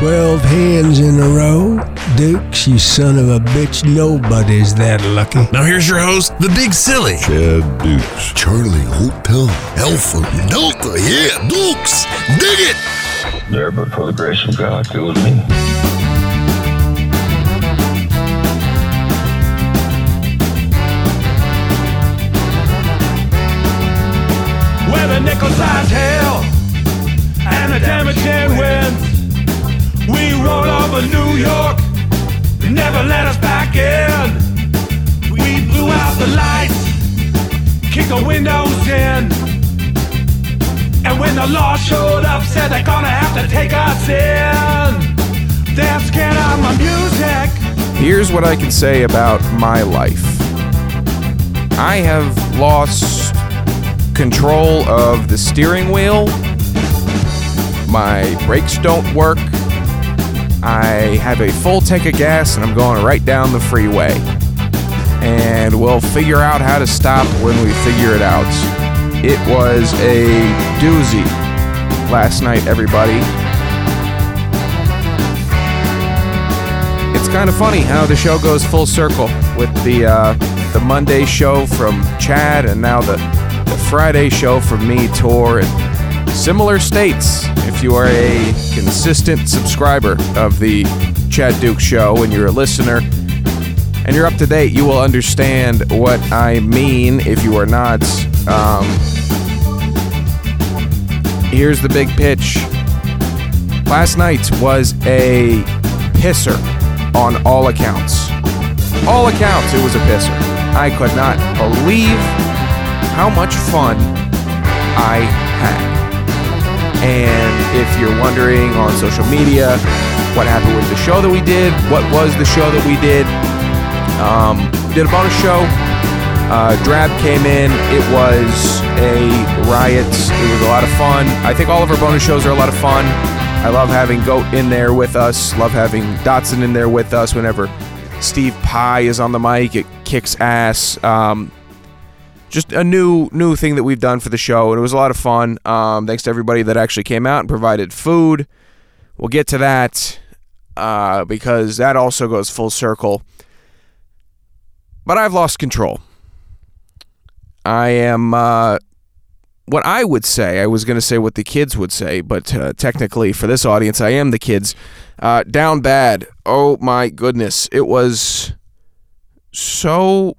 12 hands in a row? Dukes, you son of a bitch, nobody's that lucky. Now here's your host, the big silly. Chad Dukes. Charlie Hotel. Alpha Delta, yeah, Dukes. Dig it! There, but for the grace of God, go with me. Where the nickel's eyes hell and the damage over New York, never let us back in. We blew out the lights, kicked the windows in. And when the law showed up, said they're gonna have to take us in. They're scared of my music. Here's what I can say about my life I have lost control of the steering wheel. My brakes don't work. I have a full tank of gas and I'm going right down the freeway. And we'll figure out how to stop when we figure it out. It was a doozy last night, everybody. It's kind of funny how the show goes full circle with the uh, the Monday show from Chad and now the, the Friday show from me, Tor, and similar states. If you are a consistent subscriber of the Chad Duke show and you're a listener and you're up to date, you will understand what I mean. If you are not, um, here's the big pitch. Last night was a pisser on all accounts. All accounts, it was a pisser. I could not believe how much fun I had. And if you're wondering on social media what happened with the show that we did, what was the show that we did, um, did a bonus show. Uh, Drab came in. It was a riot. It was a lot of fun. I think all of our bonus shows are a lot of fun. I love having Goat in there with us. Love having Dotson in there with us whenever Steve Pye is on the mic. It kicks ass. Um, just a new new thing that we've done for the show, and it was a lot of fun. Um, thanks to everybody that actually came out and provided food. We'll get to that uh, because that also goes full circle. But I've lost control. I am uh, what I would say. I was going to say what the kids would say, but uh, technically for this audience, I am the kids. Uh, down bad. Oh my goodness, it was so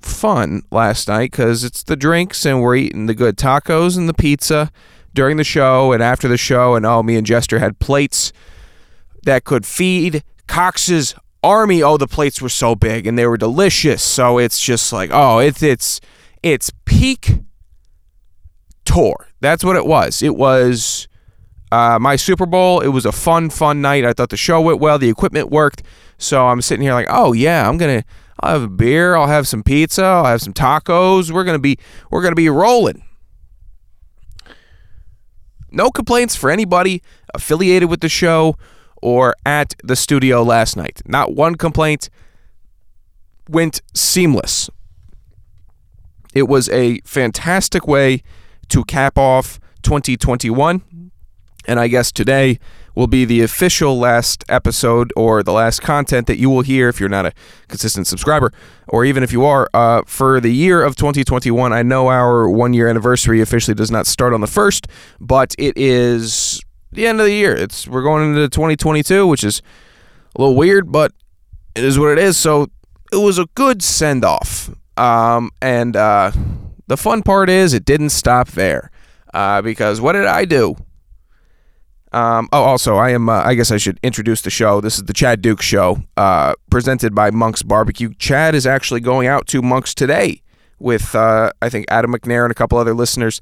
fun last night because it's the drinks and we're eating the good tacos and the pizza during the show and after the show. And oh, me and Jester had plates that could feed Coxey's army. Oh, the plates were so big and they were delicious. So it's just like, oh, it's it's it's peak Tor. That's what it was. It was uh, my Super Bowl. It was a fun, fun night. I thought the show went well. The equipment worked. So I'm sitting here like, oh yeah, I'm gonna. I'll have a beer. I'll have some pizza. I'll have some tacos. We're gonna be we're gonna be rolling. No complaints for anybody affiliated with the show or at the studio last night. Not one complaint. Went seamless. It was a fantastic way to cap off 2021. And I guess today will be the official last episode or the last content that you will hear if you're not a consistent subscriber, or even if you are, uh, for the year of 2021. I know our one year anniversary officially does not start on the first, but it is the end of the year. It's we're going into 2022, which is a little weird, but it is what it is. So it was a good send off. Um, and uh, the fun part is it didn't stop there. Uh, because what did I do? Um, oh, also, I am. Uh, I guess I should introduce the show. This is the Chad Duke Show, uh, presented by Monk's Barbecue. Chad is actually going out to Monk's today with, uh, I think, Adam McNair and a couple other listeners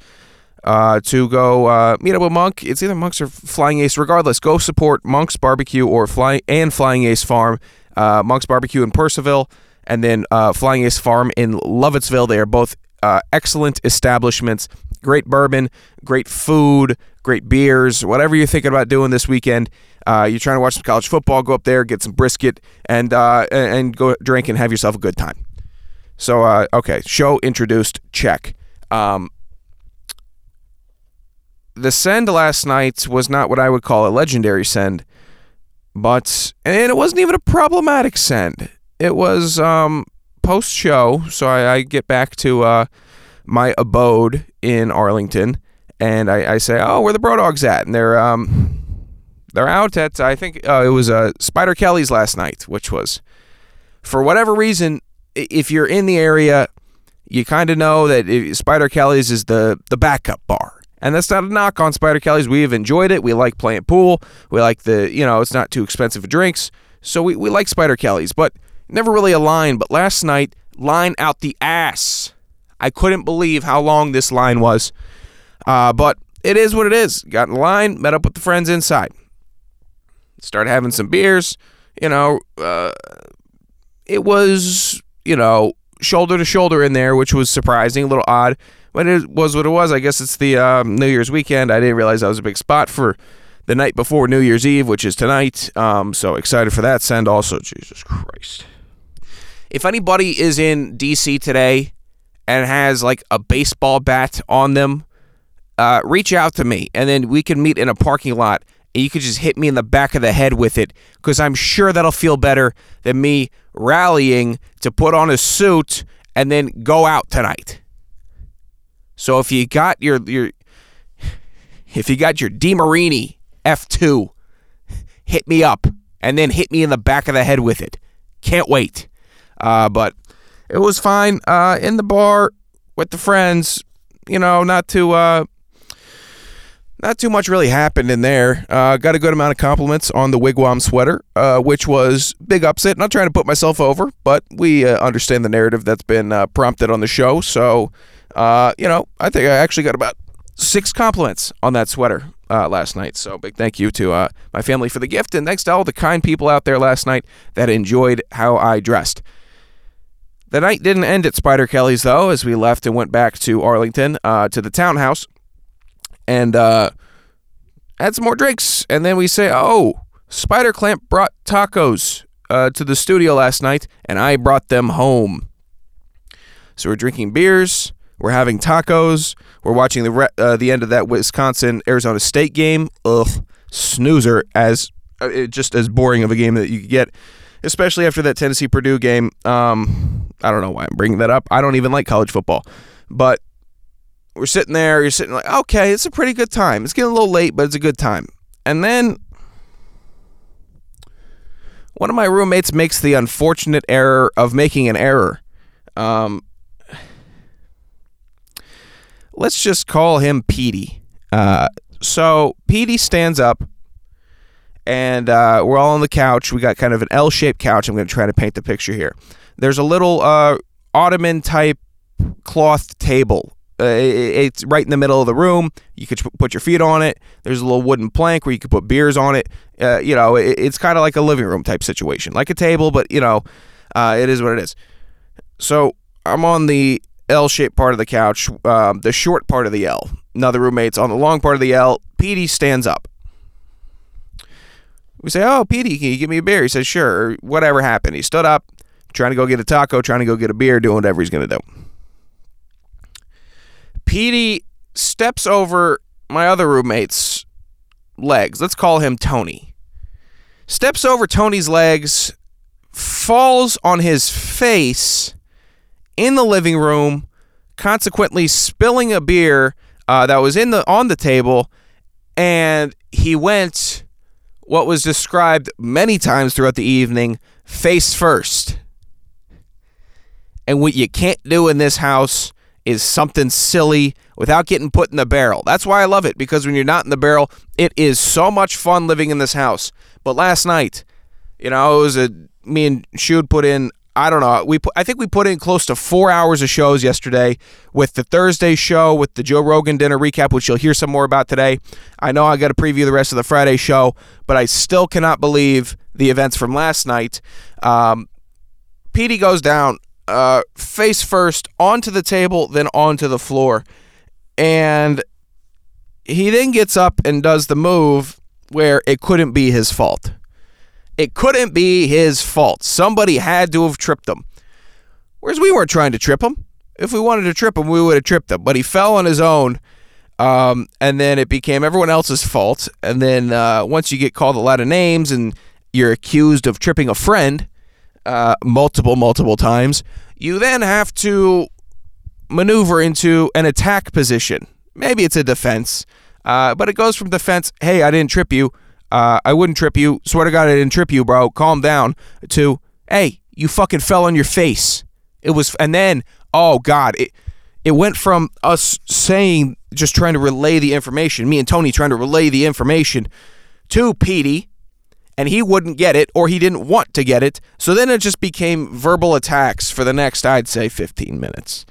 uh, to go uh, meet up with Monk. It's either Monk's or Flying Ace. Regardless, go support Monk's Barbecue or Flying and Flying Ace Farm. Uh, Monk's Barbecue in Purcellville, and then Flying Ace Farm in Lovettsville. They are both excellent establishments. great bourbon, great food, great beers, whatever you're thinking about doing this weekend. Uh, you're trying to watch some college football, go up there, get some brisket, and uh, and go drink and have yourself a good time. So, uh, okay, show introduced, check. Um, the send last night was not what I would call a legendary send, but and it wasn't even a problematic send. It was um, post show, so I, I get back to uh, my abode in Arlington, and I, I say, "Oh, where the Bro Dogs at?" And they're um, they're out at I think uh, it was uh, Spider Kelly's last night, which was for whatever reason, if you're in the area, you kind of know that Spider Kelly's is the the backup bar. And that's not a knock on Spider Kelly's. We've enjoyed it. We like playing pool. We like the, you know, it's not too expensive for drinks. So we, we like Spider Kelly's, but never really a line. But last night, line out the ass. I couldn't believe how long this line was. Uh, but it is what it is. Got in line, met up with the friends inside. Started having some beers. You know, uh, it was, you know, shoulder to shoulder in there, which was surprising, a little odd. But it was what it was. I guess it's the um, New Year's weekend. I didn't realize that was a big spot for the night before New Year's Eve, which is tonight. Um, so excited for that send also. Jesus Christ. If anybody is in DC today and has like a baseball bat on them, uh, reach out to me and then we can meet in a parking lot and you could just hit me in the back of the head with it because I'm sure that'll feel better than me rallying to put on a suit and then go out tonight. So if you got your your if you got your DeMarini F2, hit me up and then hit me in the back of the head with it. Can't wait. Uh, but it was fine uh, in the bar with the friends. You know, not to uh, not too much really happened in there. Uh, got a good amount of compliments on the wigwam sweater, uh, which was big upset. Not trying to put myself over, but we uh, understand the narrative that's been uh, prompted on the show. So, uh, you know, I think I actually got about six compliments on that sweater uh, last night. So, big thank you to my family for the gift, and thanks to all the kind people out there last night that enjoyed how I dressed. The night didn't end at Spider Kelly's though, as we left and went back to Arlington to the townhouse and uh, had some more drinks. And then we say, oh, Spider Clamp brought tacos uh, to the studio last night, and I brought them home. So we're drinking beers, we're having tacos, we're watching the re- uh, the end of that Wisconsin Arizona State game. Ugh, snoozer as uh, just as boring of a game that you could get, especially after that Tennessee Purdue game. Um, I don't know why I'm bringing that up. I don't even like college football, but we're sitting there. You're sitting like, okay, it's a pretty good time. It's getting a little late, but it's a good time. And then one of my roommates makes the unfortunate error of making an error. Um, let's just call him Petey. Uh, so Petey stands up, and uh, we're all on the couch. We got kind of an L-shaped couch. I'm going to try to paint the picture here. There's a little uh, ottoman type cloth table. Uh, it's right in the middle of the room. You could put your feet on it. There's a little wooden plank where you could put beers on it. Uh, you know, it, it's kind of like a living room type situation, like a table, but you know, uh, it is what it is. So I'm on the L-shaped part of the couch, um, the short part of the L. Another roommate's on the long part of the L. Petey stands up. We say, "Oh, Petey, can you give me a beer?" He says, "Sure." Whatever happened, he stood up, trying to go get a taco, trying to go get a beer, doing whatever he's gonna do. Petey steps over my other roommate's legs. Let's call him Tony. Steps over Tony's legs, falls on his face in the living room, consequently spilling a beer uh, that was in the on the table, and he went what was described many times throughout the evening face first. And what you can't do in this house is something silly without getting put in the barrel. That's why I love it because when you're not in the barrel, it is so much fun living in this house. But last night, you know, it was a me and Shude put in. I don't know. We put, I think we put in close to four hours of shows yesterday with the Thursday show, with the Joe Rogan dinner recap, which you'll hear some more about today. I know I got to preview the rest of the Friday show, but I still cannot believe the events from last night. Um, Petey goes down uh, face first onto the table, then onto the floor. And he then gets up and does the move where it couldn't be his fault. It couldn't be his fault. Somebody had to have tripped him. Whereas we weren't trying to trip him. If we wanted to trip him, we would have tripped him. But he fell on his own. Um, and then it became everyone else's fault. And then uh, once you get called a lot of names and you're accused of tripping a friend uh, multiple, multiple times, you then have to maneuver into an attack position. Maybe it's a defense, uh, but it goes from defense, hey, I didn't trip you. Uh, I wouldn't trip you. Swear to God, I didn't trip you, bro. Calm down. To, hey, you fucking fell on your face. It was, and then, oh God, it, it went from us saying, just trying to relay the information, me and Tony trying to relay the information to Petey, and he wouldn't get it or he didn't want to get it. So then it just became verbal attacks for the next, I'd say, 15 minutes.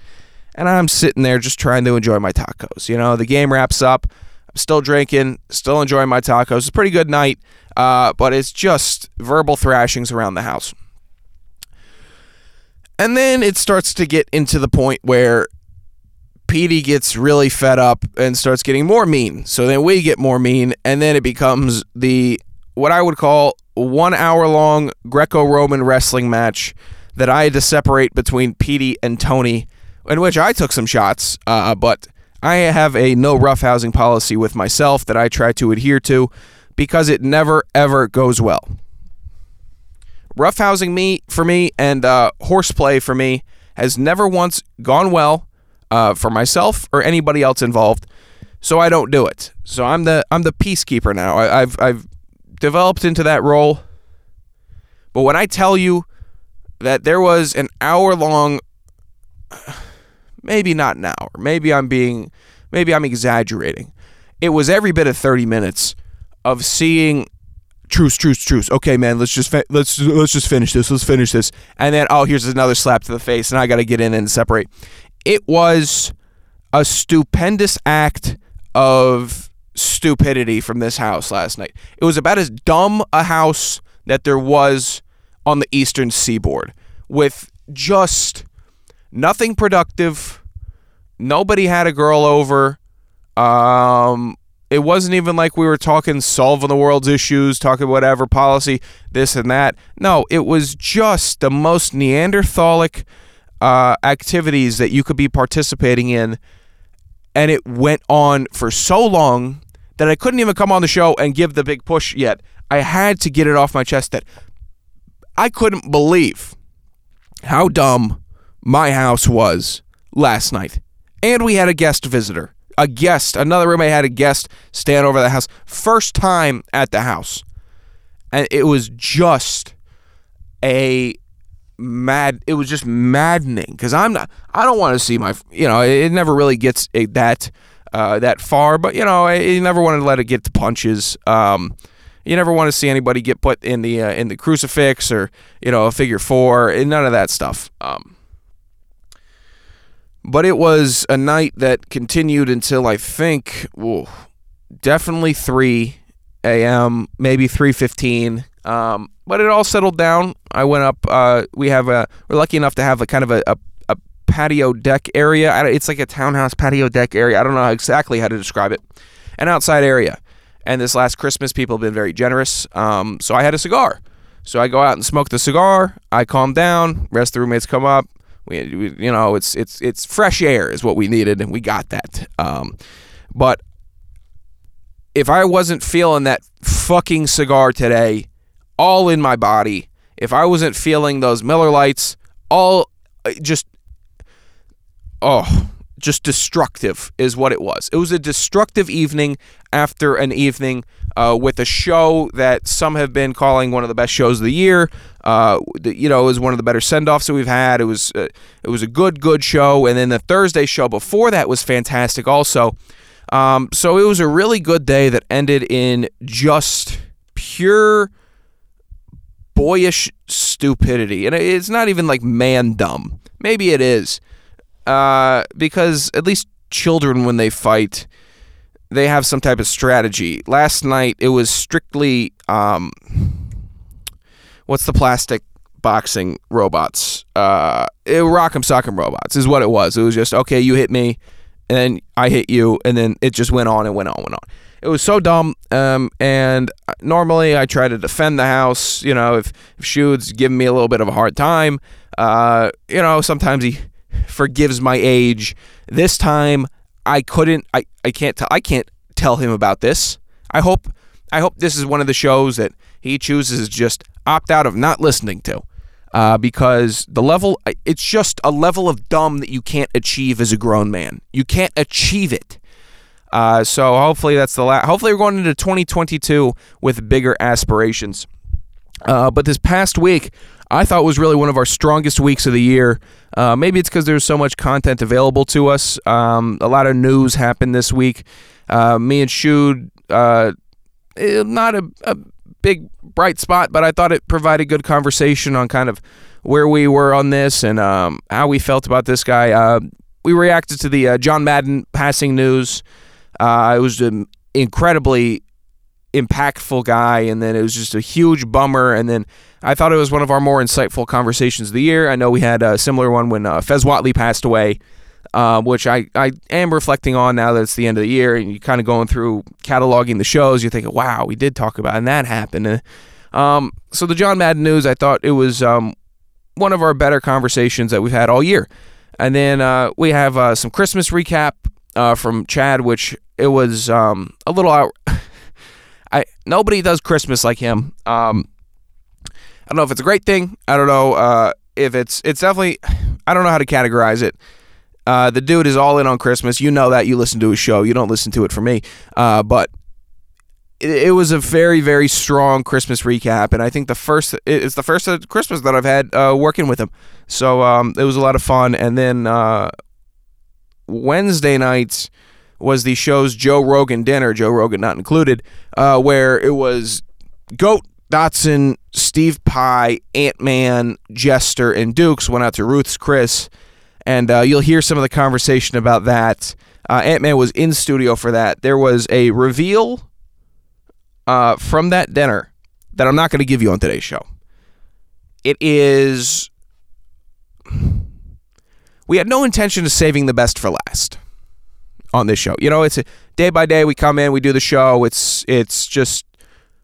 And I'm sitting there just trying to enjoy my tacos. You know, the game wraps up. I'm still drinking, still enjoying my tacos. It's a pretty good night, uh, but it's just verbal thrashings around the house. And then it starts to get into the point where Petey gets really fed up and starts getting more mean. So then we get more mean, and then it becomes the what I would call one hour long Greco Roman wrestling match that I had to separate between Petey and Tony, in which I took some shots, uh, but I have a no roughhousing policy with myself that I try to adhere to because it never ever goes well. Roughhousing me for me and uh, horseplay for me has never once gone well uh, for myself or anybody else involved, so I don't do it. So I'm the I'm the peacekeeper now. I, I've I've developed into that role. But when I tell you that there was an hour long, maybe not an hour, maybe I'm being, maybe I'm exaggerating. It was every bit of 30 minutes of seeing truce, truce, truce. Okay, man, let's just fi- let's let's just finish this. Let's finish this. And then oh, here's another slap to the face, and I got to get in and separate. It was a stupendous act of stupidity from this house last night. It was about as dumb a house that there was on the eastern seaboard with just nothing productive. Nobody had a girl over. Um, it wasn't even like we were talking solving the world's issues, talking whatever policy, this and that. No, it was just the most Neanderthalic uh, activities that you could be participating in. And it went on for so long that I couldn't even come on the show and give the big push yet. I had to get it off my chest that I couldn't believe how dumb my house was last night. And we had a guest visitor. A guest, another roommate had a guest stand over the house. First time at the house. And it was just a mad it was just maddening because i'm not i don't want to see my you know it never really gets that uh, that far but you know you never want to let it get to punches um, you never want to see anybody get put in the uh, in the crucifix or you know a figure four and none of that stuff um, but it was a night that continued until i think definitely 3 a.m maybe 3.15 um, but it all settled down. I went up. Uh, we have a. We're lucky enough to have a kind of a, a patio deck area. It's like a townhouse patio deck area. I don't know exactly how to describe it. An outside area. And this last Christmas, people have been very generous. Um, so I had a cigar. So I go out and smoke the cigar. I calm down. Rest of the roommates come up. We, we you know, it's it's it's fresh air is what we needed, and we got that. Um, but if I wasn't feeling that fucking cigar today, all in my body, if I wasn't feeling those Miller Lights, all uh, just oh, just destructive is what it was. It was a destructive evening after an evening uh, with a show that some have been calling one of the best shows of the year. Uh, you know, it was one of the better send-offs that we've had. It was uh, it was a good good show, and then the Thursday show before that was fantastic also. Um, so it was a really good day that ended in just pure boyish stupidity. And it's not even like man dumb. Maybe it is. Uh, because at least children, when they fight, they have some type of strategy. Last night, it was strictly um, what's the plastic boxing robots? Uh, it, Rock'em Sock'em robots is what it was. It was just, okay, you hit me. and then I hit you, and then it just went on and went on and went on. It was so dumb. Um, and normally I try to defend the house. You know, if if Shude's giving me a little bit of a hard time, uh, you know, sometimes he forgives my age. This time I couldn't. I I can't tell. I can't tell him about this. I hope. I hope this is one of the shows that he chooses to just opt out of not listening to. Uh, because the level, it's just a level of dumb that you can't achieve as a grown man. You can't achieve it. Uh, so hopefully that's the last. Hopefully we're going into 2022 with bigger aspirations. Uh, but this past week, I thought was really one of our strongest weeks of the year. Uh, maybe it's because there's so much content available to us. Um, a lot of news happened this week. Uh, me and Shude, uh, eh, not a, a big bright spot, but I thought it provided good conversation on kind of where we were on this and um, how we felt about this guy. Uh, we reacted to the uh, John Madden passing news. Uh, it was an incredibly impactful guy, and then it was just a huge bummer. And then I thought it was one of our more insightful conversations of the year. I know we had a similar one when uh, Fez Whatley passed away, uh, which I, I am reflecting on now that it's the end of the year, and you're kind of going through cataloging the shows. You're thinking, wow, we did talk about, it, and that happened. And, um, so the John Madden news, I thought it was um, one of our better conversations that we've had all year. And then uh, we have uh, some Christmas recap uh, from Chad, which it was um, a little out. I nobody does Christmas like him. Um, I don't know if it's a great thing. I don't know uh, if it's it's definitely. I don't know how to categorize it. Uh, the dude is all in on Christmas. You know that. You listen to his show. You don't listen to it for me. Uh, but it, it, was a very very strong Christmas recap, and I think the first it's the first Christmas that I've had uh, working with him. So um, it was a lot of fun. And then uh, Wednesday nights was the show's Joe Rogan dinner, Joe Rogan not included, uh, where it was Goat, Dotson, Steve Pye, Ant Man, Jester, and Dukes went out to Ruth's Chris, and uh, you'll hear some of the conversation about that. Uh, Ant Man was in studio for that. There was a reveal uh, from that dinner that I'm not going to give you on today's show. It is. We had no intention of saving the best for last on this show. You know, it's a, day by day we come in, we do the show. It's it's just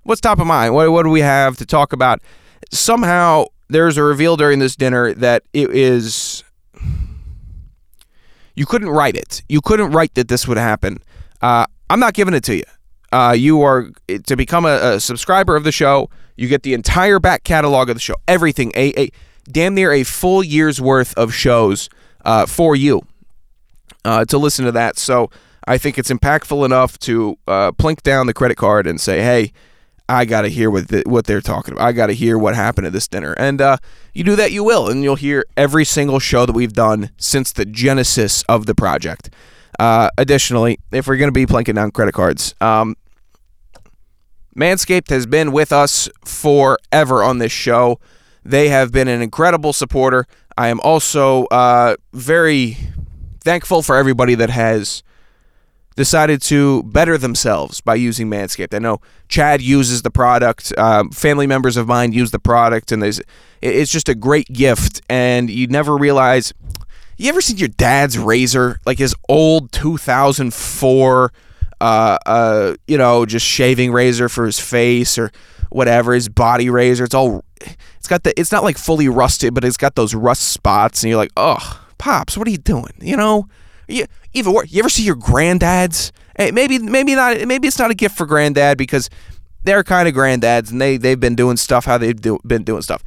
what's top of mind. What what do we have to talk about? Somehow there's a reveal during this dinner that it is you couldn't write it. You couldn't write that this would happen. Uh, I'm not giving it to you. Uh, you are to become a, a, subscriber of the show. You get the entire back catalog of the show, everything, a, a damn near a full year's worth of shows uh, for you uh, to listen to that. So I think it's impactful enough to uh, plink down the credit card and say, hey, I got to hear what the, what they're talking about. I got to hear what happened at this dinner. And uh, you do that, you will, and you'll hear every single show that we've done since the genesis of the project. Uh, additionally, if we're going to be plinking down credit cards, um, Manscaped has been with us forever on this show. They have been an incredible supporter. I am also uh, very thankful for everybody that has decided to better themselves by using Manscaped. I know Chad uses the product. Um, family members of mine use the product, and there's it's just a great gift. And you never realize. You ever seen your dad's razor, like his old 2004, uh, uh, you know, just shaving razor for his face or whatever, his body razor. It's all, it's got the, it's not like fully rusted, but it's got those rust spots, and you're like, oh, pops, what are you doing? You know, you, even. You ever see your granddads? Hey, maybe maybe not. Maybe it's not a gift for granddad because they're kind of granddads and they they've been doing stuff how they've do, been doing stuff.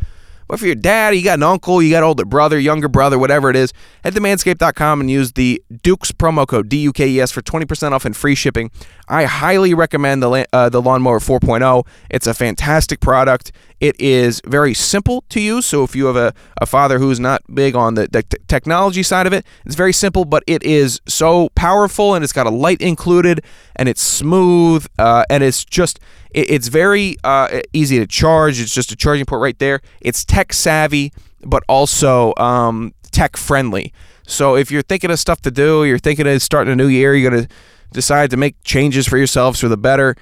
But for your dad, you got an uncle, you got older brother, younger brother, whatever it is, head to manscaped.com and use the Dukes promo code D-U-K-E-S for 20% off and free shipping. I highly recommend the uh, the Lawnmower 4.0. It's a fantastic product. It is very simple to use. So if you have a, a father who's not big on the, the t- technology side of it, it's very simple, but it is so powerful and it's got a light included and it's smooth uh, and it's just it's very uh, easy to charge. It's just a charging port right there. It's tech savvy, but also um, tech friendly. So if you're thinking of stuff to do, you're thinking of starting a new year, you're gonna decide to make changes for yourselves for the better.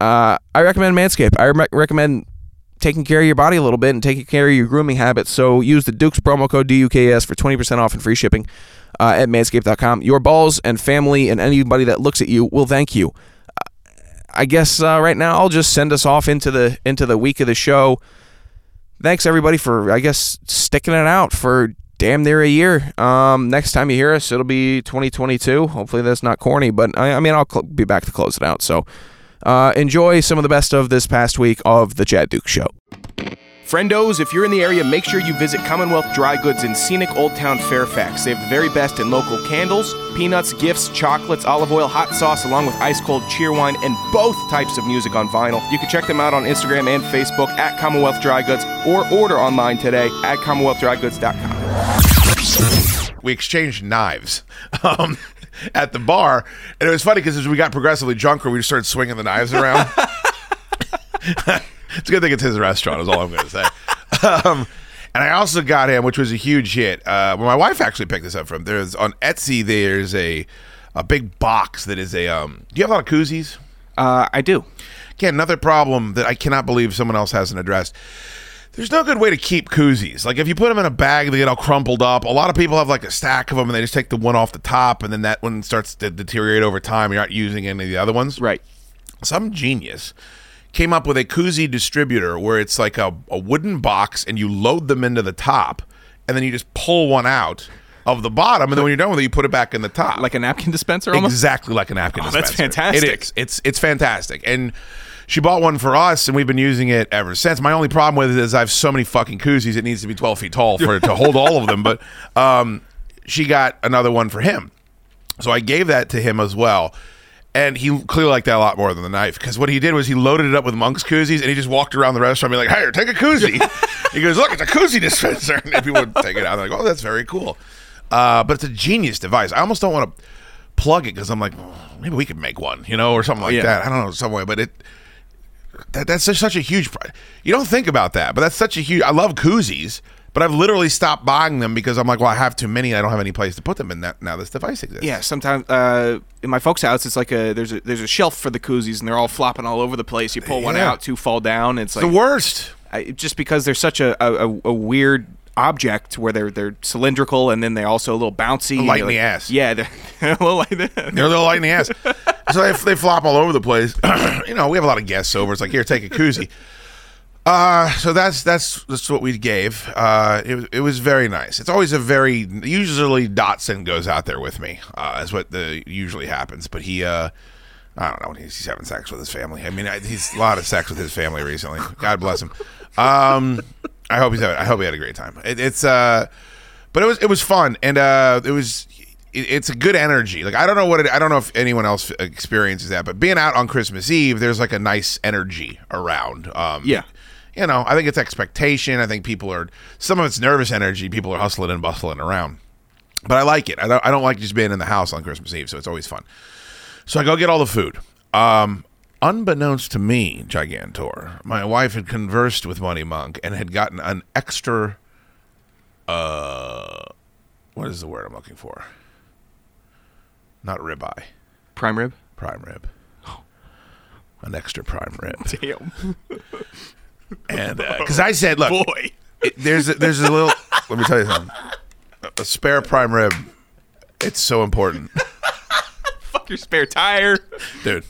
Uh, I recommend Manscaped. I re- recommend taking care of your body a little bit and taking care of your grooming habits. So use the Dukes promo code DUKS for 20% off and free shipping. uh, at manscaped.com. Your balls and family and anybody that looks at you will thank you. I guess uh, right now I'll just send us off into the into the week of the show. Thanks everybody for I guess sticking it out for damn near a year. Um, next time you hear us, it'll be 2022. Hopefully that's not corny, but I, I mean I'll cl- be back to close it out. So uh, enjoy some of the best of this past week of the Chad Duke Show. Friendos, if you're in the area, make sure you visit Commonwealth Dry Goods in scenic Old Town Fairfax. They have the very best in local candles, peanuts, gifts, chocolates, olive oil, hot sauce, along with ice cold Cheerwine and both types of music on vinyl. You can check them out on Instagram and Facebook at Commonwealth Dry Goods or order online today at CommonwealthDryGoods.com. we exchanged knives um, at the bar, and it was funny because as we got progressively drunker, we just started swinging the knives around. it's a good thing it's his restaurant. Is all I'm going to say. Um, and I also got him, which was a huge hit. Uh, well, my wife actually picked this up from. There's on Etsy. There's a a big box that is a. Um, do you have a lot of koozies? Uh, I do. Again, another problem that I cannot believe someone else hasn't addressed. There's no good way to keep koozies. Like if you put them in a bag, they get all crumpled up. A lot of people have like a stack of them, and they just take the one off the top, and then that one starts to deteriorate over time. You're not using any of the other ones. Right. Some genius came up with a koozie distributor where it's like a, a wooden box, and you load them into the top, and then you just pull one out of the bottom, and then when you're done with it, you put it back in the top, Like a napkin dispenser almost? exactly like a napkin Oh, that's dispenser. fantastic. It is. It's it's fantastic. And she bought one for us, and we've been using it ever since. My only problem with it is I have so many fucking koozies; it needs to be 12 feet tall for it to hold all of them. But um, she got another one for him, so I gave that to him as well. And he clearly liked that a lot more than the knife because what he did was he loaded it up with monk's koozies and he just walked around the restaurant being like, "Hey, take a koozie." he goes, "Look, it's a koozie dispenser," and people would take it out. They're like, "Oh, that's very cool." Uh, but it's a genius device. I almost don't want to plug it because I'm like, "Oh, maybe we could make one, you know, or something like Yeah. that. I don't know, some way, but it that, that's just such a huge. You don't think about that, but that's such a huge. I love koozies, but I've literally stopped buying them because I'm like, well, I have too many. I don't have any place to put them in. That now this device exists. Yeah, sometimes uh, in my folks' house, it's like a there's a there's a shelf for the koozies, and they're all flopping all over the place. You pull one Yeah. out, two fall down. It's like the worst. I, just because they're such a, a, a weird object where they're they're cylindrical and then they're also a little bouncy. and Light you're in the ass. Yeah, they're a little like that. They're a little light in the ass. so they, they flop all over the place. you know, we have a lot of guests over. It's like, here, take a koozie. Uh, so that's that's that's what we gave. Uh, it was it was very nice. It's always a very usually Dotson goes out there with me. Uh, is what the usually happens. But he, uh, I don't know, he's, he's having sex with his family. I mean, he's a lot of sex with his family recently. God bless him. Um, I hope he's having, I hope he had a great time. It, it's uh, but it was it was fun and uh, it was it, it's a good energy. Like I don't know what it, I don't know if anyone else experiences that, but being out on Christmas Eve, there's like a nice energy around. Um, Yeah. You know, I think it's expectation. I think people are some of it's nervous energy. People are hustling and bustling around, but I like it. I don't I don't like just being in the house on Christmas Eve, so it's always fun. So I go get all the food. Um, unbeknownst to me, Gigantor, my wife had conversed with Money Monk and had gotten an extra. Uh, what is the word I'm looking for? Not ribeye, Prime rib. prime rib. An extra prime rib, Damn. and uh, because I said, look, Boy. it- there's a, there's a little. let me tell you something. A- spare prime rib. It's so important, Fuck your spare tire. dude.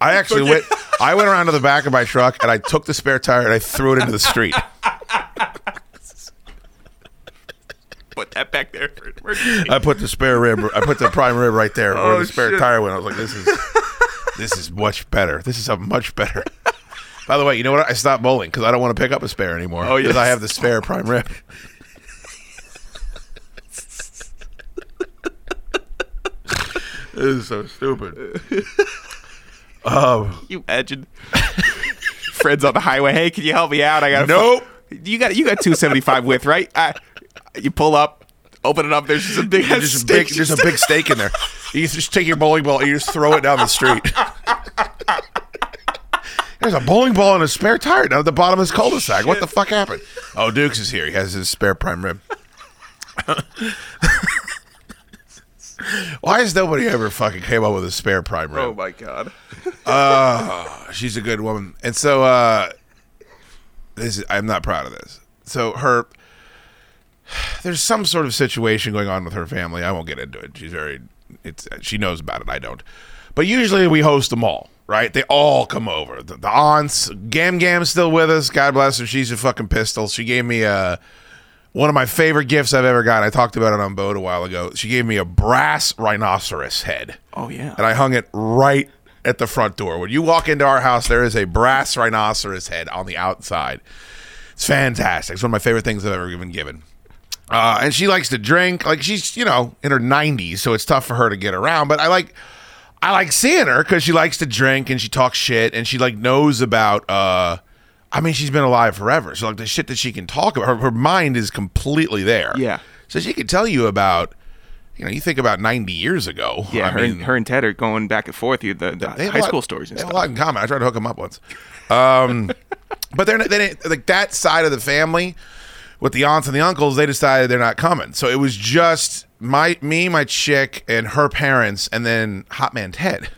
I actually went. I went around to the back of my truck and I took the spare tire and I threw it into the street. Put that back there. I put the spare rib. I put the prime rib right there where Oh, the spare shit. tire went. I was like, this is this is much better. This is a much better. By the way, you know what? I stopped bowling because I don't want to pick up a spare anymore. Oh, because yes. I have the spare prime rib. this is so stupid. Um, you imagine? Friends on the highway. Hey, can you help me out? I got Nope. You got you got 275 width, right? I, you pull up, open it up. There's just a big, There's a big, there's a big steak in there. You just take your bowling ball and you just throw it down the street. There's a bowling ball and a spare tire down at the bottom of his cul-de-sac. What the fuck happened? Oh, Dukes is here. He has his spare prime rib. Why has nobody ever fucking came up with a spare prime rib? Oh my god. she's a good woman. And so uh this is, I'm not proud of this. So her there's some sort of situation going on with her family. I won't get into it. She's very, it's she knows about it. I don't. But usually we host them all, right? They all come over. The, the aunts, Gam Gam's still with us. God bless her. She's a fucking pistol. She gave me a one of my favorite gifts I've ever got. I talked about it on boat a while ago. She gave me a brass rhinoceros head. Oh yeah. And I hung it right at the front door. When you walk into our house, there is a brass rhinoceros head on the outside. It's fantastic. It's one of my favorite things I've ever been given. Uh, and she likes to drink. Like she's, you know, in her 90s, so it's tough for her to get around. But I like, I like seeing her because she likes to drink and she talks shit and she like knows about. uh I mean, she's been alive forever, so like the shit that she can talk about, her, her mind is completely there. Yeah. So she can tell you about. You know, you think about 90 years ago. Yeah, I her, mean, and, her and Ted are going back and forth. You the, the they have high lot- school stories and they have stuff. a lot in common. I tried to hook them up once. Um, but they're not- they didn't, like that side of the family with the aunts and the uncles. They decided they're not coming, so it was just my me, my chick, and her parents, and then Hot Man Ted,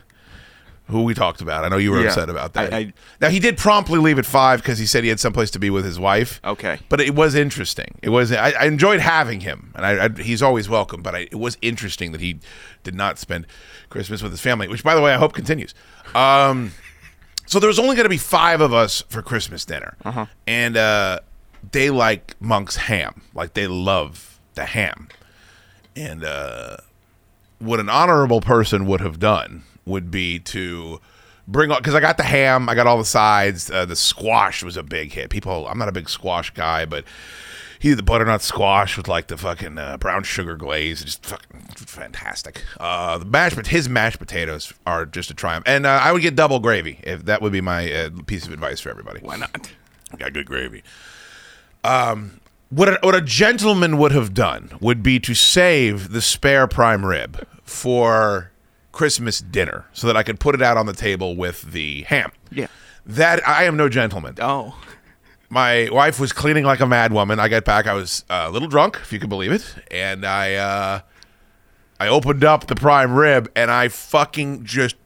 who we talked about. I know you were Yeah. upset about that. I- I- now he did promptly leave at five because he said he had someplace to be with his wife. Okay. but it was interesting. It was I, I enjoyed having him, and I, I he's always welcome. But I, it was interesting that he did not spend Christmas with his family, which, by the way, I hope continues. Um, so there was only going to be five of us for Christmas dinner, and uh, they like Monk's ham, like they love the ham, and uh, what an honorable person would have done would be to bring on because I got the ham, I got all the sides. Uh, the squash was a big hit. People, I'm not a big squash guy, but he did the butternut squash with like the fucking uh, brown sugar glaze, just fucking fantastic. Uh, the mashed, pot- his mashed potatoes are just a triumph, and uh, I would get double gravy if that would be my uh, piece of advice for everybody. Why not? Got good gravy. Um, what a, what a gentleman would have done would be to save the spare prime rib for Christmas dinner, so that I could put it out on the table with the ham. Yeah. That I am no gentleman. Oh. My wife was cleaning like a madwoman. I got back. I was uh, a little drunk, if you can believe it, and I uh, I opened up the prime rib, and I fucking just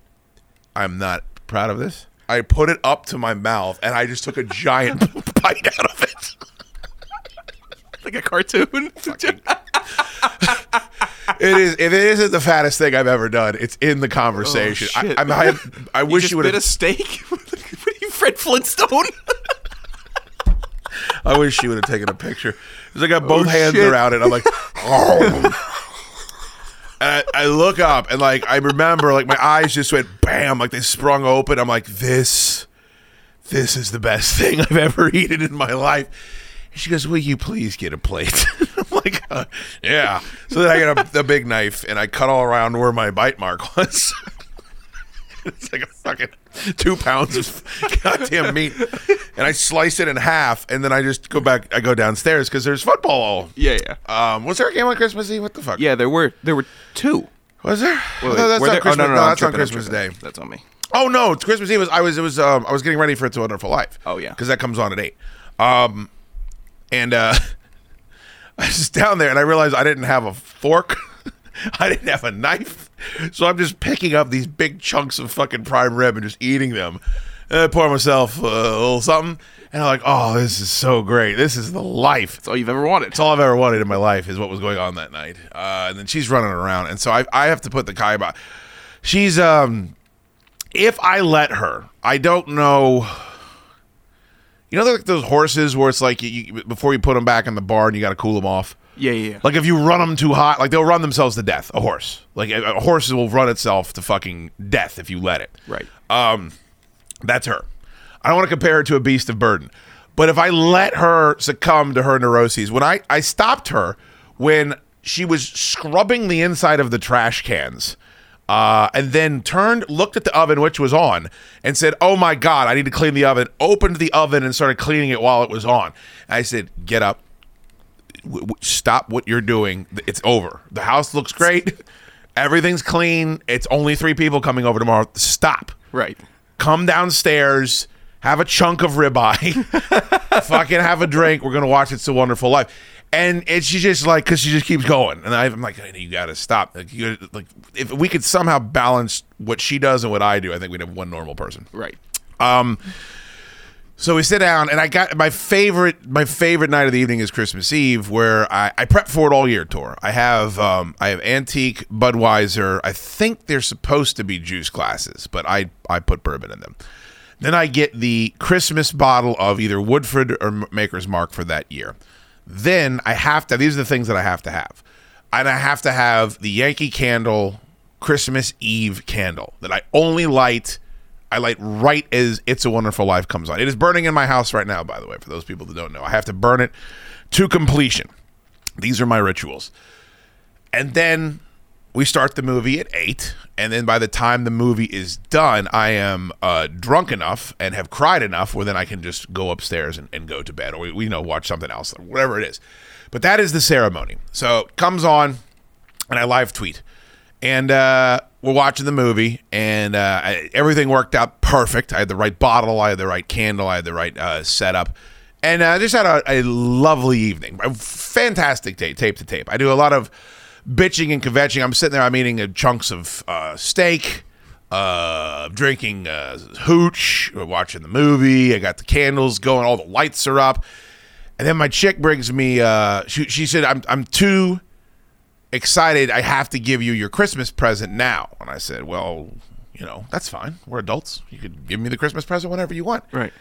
I'm not proud of this. I put it up to my mouth, and I just took a giant bite out of it. Like a cartoon. It is. If it isn't the fattest thing I've ever done, it's in the conversation. Oh. I, I, I, I wish you would bit a have. steak. what are you, Fred Flintstone? I wish you would have taken a picture. Because I got oh, both Oh, hands shit. around it. I'm like, oh. And I, I look up and like I remember like my eyes just went bam, like they sprung open. I'm like, this, this is the best thing I've ever eaten in my life. And she goes, "Will you please get a plate?" I'm like, uh, "Yeah." So then I get a, a big knife and I cut all around where my bite mark was. it's like a fucking two pounds of goddamn meat, and I slice it in half, and then I just go back. I go downstairs because there's football. yeah, yeah. Um, was there a game on Christmas Eve? What the fuck? Yeah, there were there were two. Was there? Wait, Oh, no, that's on there- Christmas. Oh, no, no, no, I'm that's on tripping, Christmas. Day. That's on me. Oh no, it's Christmas Eve. Was, I was it was um, I was getting ready for It's a Wonderful Life. Oh, yeah. because that comes on at eight. Um, and uh, I was just down there and I realized I didn't have a fork. I didn't have a knife, so I'm just picking up these big chunks of fucking prime rib and just eating them. And I pour myself a little something, and I'm like, "Oh, this is so great! This is the life." That's all you've ever wanted. It's all I've ever wanted in my life is what was going on that night. Uh, and then she's running around, and so I, I have to put the kaiba. She's um, if I let her, I don't know. You know, like those horses where it's like you, you, before you put them back in the barn, you got to cool them off. Yeah, yeah, yeah. Like if you run them too hot, like they'll run themselves to death. A horse, like a, a horse, will run itself to fucking death if you let it. right. Um, that's her. I don't want to compare her to a beast of burden, but if I let her succumb to her neuroses, when I I stopped her when she was scrubbing the inside of the trash cans. Uh, and then turned, looked at the oven, which was on, and said, "Oh my God, I need to clean the oven." Opened the oven and started cleaning it while it was on. I said, "Get up, w- w- stop what you're doing. It's over. The house looks great. Everything's clean. It's only three people coming over tomorrow. Stop. Right. Come downstairs. Have a chunk of ribeye. fucking have a drink. We're gonna watch It's a Wonderful Life. And and she's just like, because she just keeps going, and I'm like, "Hey, you gotta stop. Like, you gotta, like, if we could somehow balance what she does and what I do, I think we'd have one normal person. Right. Um, So we sit down, and I got my favorite. My favorite night of the evening is Christmas Eve, where I, I prep for it all year. Tour. I have um, I have antique Budweiser. I think they're supposed to be juice glasses, but I I put bourbon in them. Then I get the Christmas bottle of either Woodford or Maker's Mark for that year. Then I have to. These are the things that I have to have, and I have to have the Yankee Candle Christmas Eve candle that I only light. I light right as "It's a Wonderful Life" comes on. It is burning in my house right now. By the way, for those people that don't know, I have to burn it to completion. These are my rituals, and then we start the movie at eight, and then by the time the movie is done, I am uh, drunk enough and have cried enough where then I can just go upstairs and, and go to bed, or we, we you know watch something else, whatever it is. But that is the ceremony. So it comes on, and I live tweet, and uh, we're watching the movie, and uh, I, everything worked out perfect. I had the right bottle, I had the right candle, I had the right uh, setup. And I just had a, a lovely evening, a fantastic day, tape to tape. I do a lot of bitching and kvetching. I'm sitting there. I'm eating uh, chunks of uh, steak, uh, drinking uh, hooch, we're watching the movie. I got the candles going. All the lights are up. And then my chick brings me. Uh, she, she said, "I'm I'm too excited. I have to give you your Christmas present now." And I said, "Well, you know that's fine. We're adults. You could give me the Christmas present whenever you want." Right.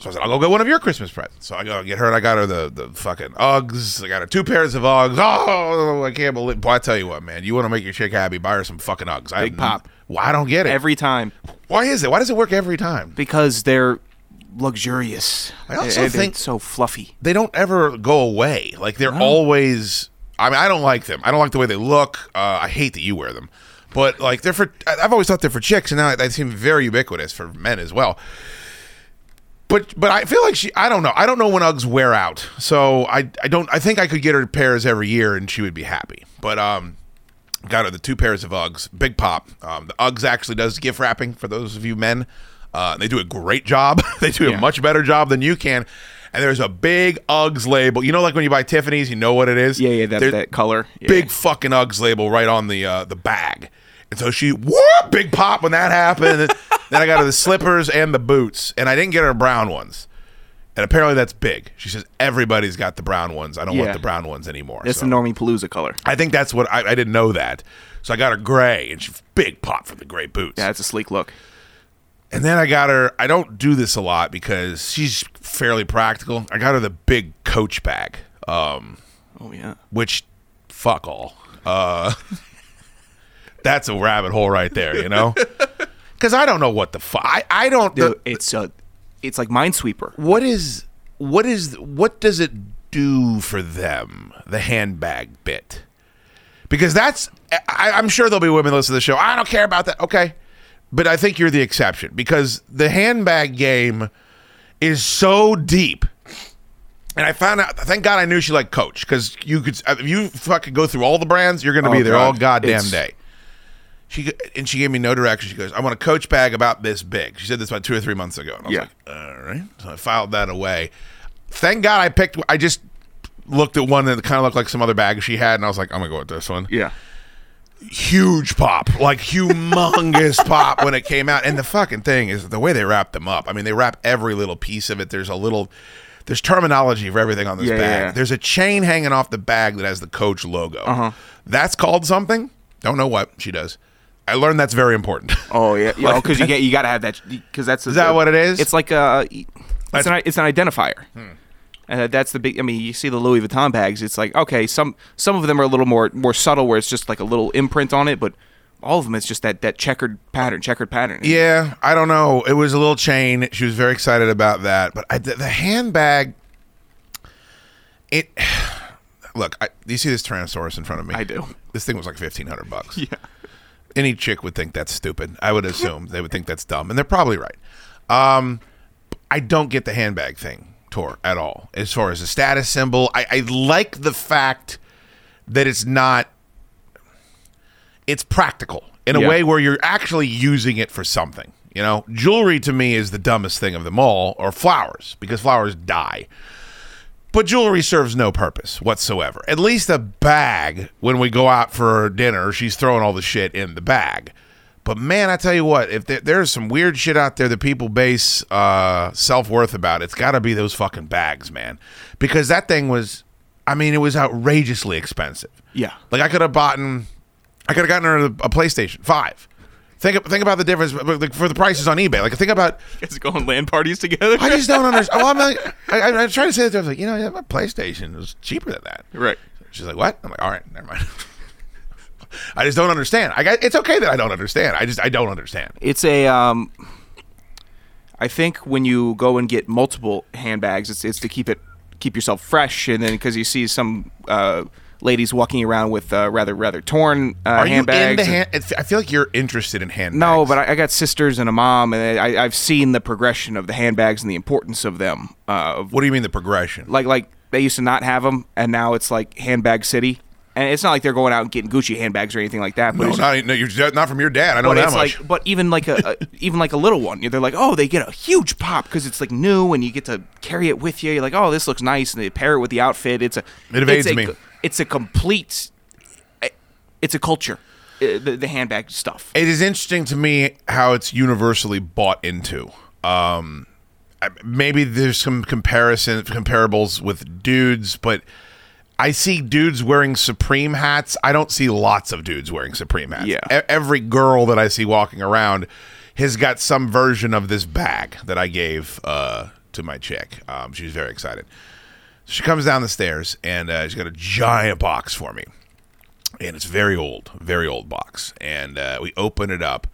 So I said, I'll go get one of your Christmas presents. So I go get her, and I got her the, the fucking Uggs. I got her two pairs of Uggs. Oh, I can't believe. Boy, I tell you what, man. You want to make your chick happy? Buy her some fucking Uggs. I Big pop. Why I don't get it? Every time Why is it? Why does it work every time? because they're luxurious. I also they're think- so fluffy. They don't ever go away. Like they're always. I mean, I don't like them. I don't like the way they look. Uh, I hate that you wear them. But like they're for. I've always thought they're for chicks, and now they seem very ubiquitous for men as well. But but I feel like she. I don't know. I don't know when Uggs wear out. So I I don't. I think I could get her pairs every year, and she would be happy. But um, got her the two pairs of Uggs. Big pop. Um, the Uggs actually does gift wrapping for those of you men. Uh, they do a great job. they do a much better job than you can. And there's a big Uggs label. You know, like when you buy Tiffany's, you know what it is. Yeah, yeah, that, that color. Yeah. big fucking Uggs label right on the uh, the bag. And so she, whoop, big pop when that happened. Then I got her the slippers and the boots, and I didn't get her brown ones. And apparently that's big. She says everybody's got the brown ones. I don't want the brown ones anymore. That's So the Normie Palooza color. I think that's what I, I didn't know that. So I got her gray, and she big pop for the gray boots. Yeah, it's a sleek look. And then I got her. I don't do this a lot because she's fairly practical. I got her the big Coach bag, um, Oh yeah. which fuck all. Uh, that's a rabbit hole right there, you know. Because I don't know what the fuck. I, I don't. Dude, the- it's a, it's like Minesweeper. what is what is what does it do for them? The handbag bit. Because that's. I, I'm sure there'll be women listen to the show. I don't care about that. Okay. But I think you're the exception because the handbag game is so deep. And I found out. Thank God I knew she liked Coach because you could. If you fucking go through all the brands, you're going to Oh, be there all goddamn It's- day. She and she gave me no direction. She goes, "I want a Coach bag about this big." She said this about two or three months ago, and I was Yeah. like, "All right." So I filed that away. Thank God I picked. I just looked at one that kind of looked like some other bag she had, and I was like, "I'm gonna go with this one." Yeah. huge pop, like humongous pop when it came out. And the fucking thing is the way they wrap them up. I mean, they wrap every little piece of it. There's a little, there's terminology for everything on this Yeah, bag. yeah, yeah. There's a chain hanging off the bag that has the Coach logo. Uh-huh. That's called something. Don't know what she does. I learned that's very important. Oh yeah. Because you get you got to have that because that's Is that what it is? It's like a. It's an it's an identifier. Uh, that's the big. I mean, you see the Louis Vuitton bags. It's like okay, some some of them are a little more more subtle, where it's just like a little imprint on it, but all of them it's just that that checkered pattern, checkered pattern. Yeah, I don't know. It was a little chain. She was very excited about that. But I, the, the handbag, it. Look, I, do you see this Tyrannosaurus in front of me? I do. This thing was like fifteen hundred bucks. Yeah. Any chick would think that's stupid. I would assume they would think that's dumb, and they're probably right. Um, I don't get the handbag thing, Tor, at all. As far as a status symbol, I, I like the fact that it's not. It's practical in a Yeah. way where you're actually using it for something. You know, jewelry to me is the dumbest thing of them all, or flowers, because flowers die. But jewelry serves no purpose whatsoever. At least a bag, when we go out for dinner, she's throwing all the shit in the bag. But man, I tell you what, if there, there's some weird shit out there that people base uh, self worth about, it's got to be those fucking bags, man. Because that thing was, I mean, it was outrageously expensive. Yeah. Like I could have bought, I could have gotten her a, a PlayStation Five. Think think about the difference like, for the prices on eBay. Like think about. You guys go on LAN parties together. I just don't understand. Well, I'm like, I, I, I'm trying to say that. I was like, you know, yeah, my PlayStation was cheaper than that. Right. She's like, what? I'm like, all right, never mind. I just don't understand. I got, it's okay that I don't understand. I just I don't understand. It's a. Um, I think when you go and get multiple handbags, it's it's to keep it keep yourself fresh, and then because you see some uh, ladies walking around with uh, rather rather torn uh, Are handbags. you and- into hand? I feel like you're interested in handbags. no, but I, I got sisters and a mom, and I, I've seen the progression of the handbags and the importance of them. Uh, what do you mean the progression? like like they used to not have them, and now it's like handbag city. And it's not like they're going out and getting Gucci handbags or anything like that. But no, it's, not, no, you're not from your dad. I know but that it's much. like, but even like a, a even like a little one, they're like, oh, they get a huge pop because it's like new, and you get to carry it with you. You're like, oh, this looks nice, and they pair it with the outfit. It's a It evades it's a, me. It's a complete. It's a culture, uh, the, the handbag stuff. it is interesting to me how it's universally bought into. Um, maybe there's some comparison comparables with dudes, but I see dudes wearing Supreme hats. I don't see lots of dudes wearing Supreme hats. Yeah. E- every girl that I see walking around has got some version of this bag that I gave uh, to my chick. Um, she was very excited. She comes down the stairs and uh, she's got a giant box for me and it's very old, very old box. And uh, we open it up,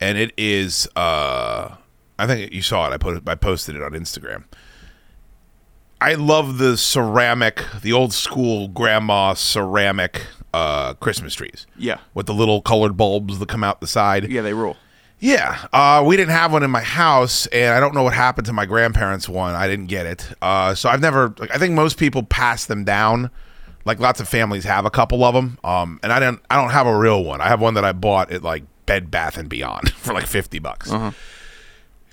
and it is. Uh, I think you saw it. I put it. I posted it on Instagram. I love the ceramic, the old school grandma ceramic uh, Christmas trees. Yeah. with the little colored bulbs that come out the side. Yeah, they rule. Yeah, uh, we didn't have one in my house, and I don't know what happened to my grandparents' one. I didn't get it, uh, so I've never. Like, I think most people pass them down. Like lots of families have a couple of them, um, and I don't. I don't have a real one. I have one that I bought at like Bed Bath and Beyond for like fifty bucks, and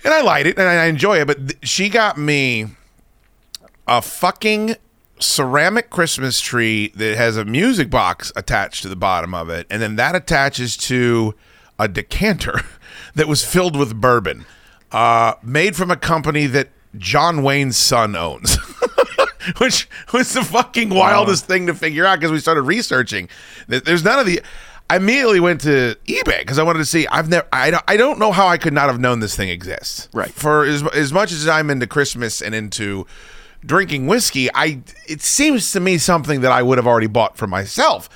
I light it and I enjoy it. But th- she got me a fucking ceramic Christmas tree that has a music box attached to the bottom of it, and then that attaches to a decanter that was filled with bourbon, uh, made from a company that John Wayne's son owns. Which was the fucking wildest thing to figure out because we started researching. There's none of the. I immediately went to eBay because I wanted to see. I've never. I don't. I don't know how I could not have known this thing exists. Right. For as as much as I'm into Christmas and into drinking whiskey, I it seems to me something that I would have already bought for myself.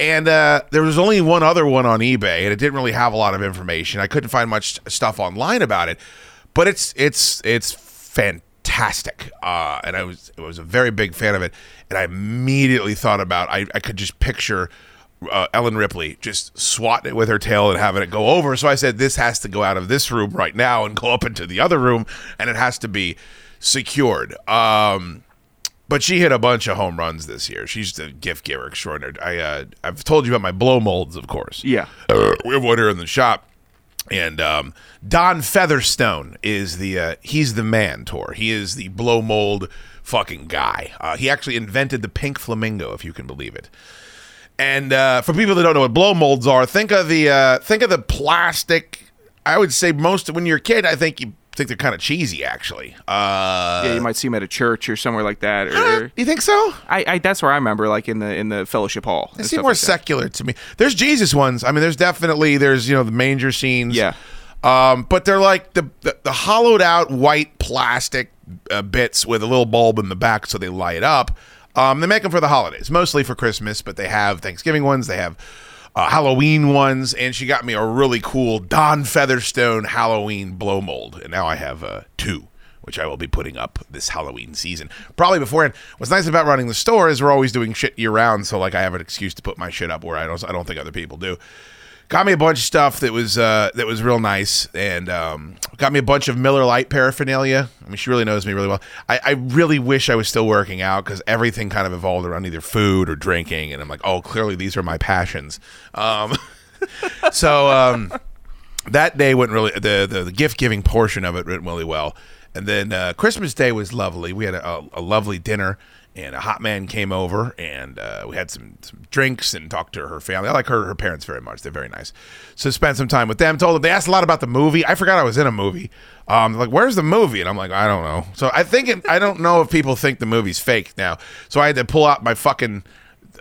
And uh, there was only one other one on eBay, and it didn't really have a lot of information. I couldn't find much stuff online about it, but it's it's it's fantastic, uh, and I was I was a very big fan of it. And I immediately thought about I, I could just picture uh, Ellen Ripley just swatting it with her tail and having it go over. So I said, this has to go out of this room right now and go up into the other room, and it has to be secured. Um, but she hit a bunch of home runs this year. She's a gift giver extraordinary. I uh, I've told you about my blow molds, of course. Yeah. Uh, we have one here in the shop. And um, Don Featherstone is the uh, he's the man Tor. He is the blow mold fucking guy. Uh, he actually invented the pink flamingo, if you can believe it. And uh, for people that don't know what blow molds are, think of the uh, think of the plastic. I would say most when you're a kid, I think you think they're kind of cheesy. Actually, uh, Yeah, you might see them at a church or somewhere like that. Or you think so? I, I that's where I remember, like in the in the fellowship hall. They seem more like that. secular to me. There's Jesus ones. I mean, there's definitely there's you know the manger scenes. Yeah. Um, but they're like the, the the hollowed out white plastic uh, bits with a little bulb in the back so they light up. Um, they make them for the holidays, mostly for Christmas, but they have Thanksgiving ones. They have uh, Halloween ones, and she got me a really cool Don Featherstone Halloween blow mold, and now I have uh, two. Which I will be putting up this Halloween season, probably beforehand. What's nice about running the store is we're always doing shit year round, so like I have an excuse to put my shit up where I don't, I don't think other people do got me a bunch of stuff that was uh, that was real nice, and um, got me a bunch of Miller Lite paraphernalia. I mean, she really knows me really well. I, I really wish I was still working out because everything kind of evolved around either food or drinking, and I'm like, oh, clearly these are my passions. Um, so um, that day went really the the, the gift giving portion of it went really well, and then uh, Christmas Day was lovely. We had a, a, a lovely dinner. And a hot man came over, and uh, we had some, some drinks and talked to her family. I like her her parents very much; they're very nice. So spent some time with them. Told them they asked a lot about the movie. I forgot I was in a movie. Um, like, where's the movie? And I'm like, I don't know. So I think it, I don't know if people think the movie's fake now. So I had to pull out my fucking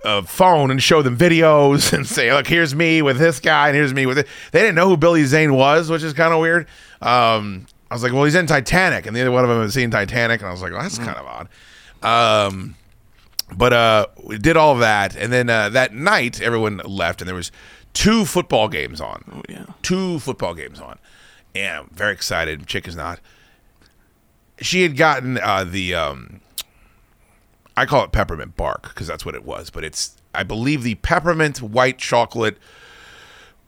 uh, phone and show them videos and say, look, here's me with this guy and here's me with it. They didn't know who Billy Zane was, which is kind of weird. Um, I was like, well, he's in Titanic, and neither one of them had seen Titanic, and I was like, well, that's kind of odd. Um, but uh, we did all that, and then uh, that night, everyone left, and there was two football games on. Oh yeah, two football games on. Yeah, I'm very excited. Chick is not. She had gotten uh, the um, I call it peppermint bark because that's what it was, but it's I believe the peppermint white chocolate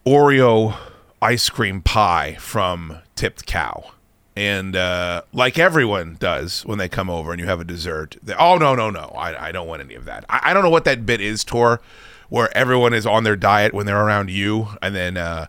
Oreo ice cream pie from Tipped Cow. And uh, like everyone does when they come over and you have a dessert, they, oh no no no, I, I don't want any of that. I, I don't know what that bit is, Tor, where everyone is on their diet when they're around you, and then uh,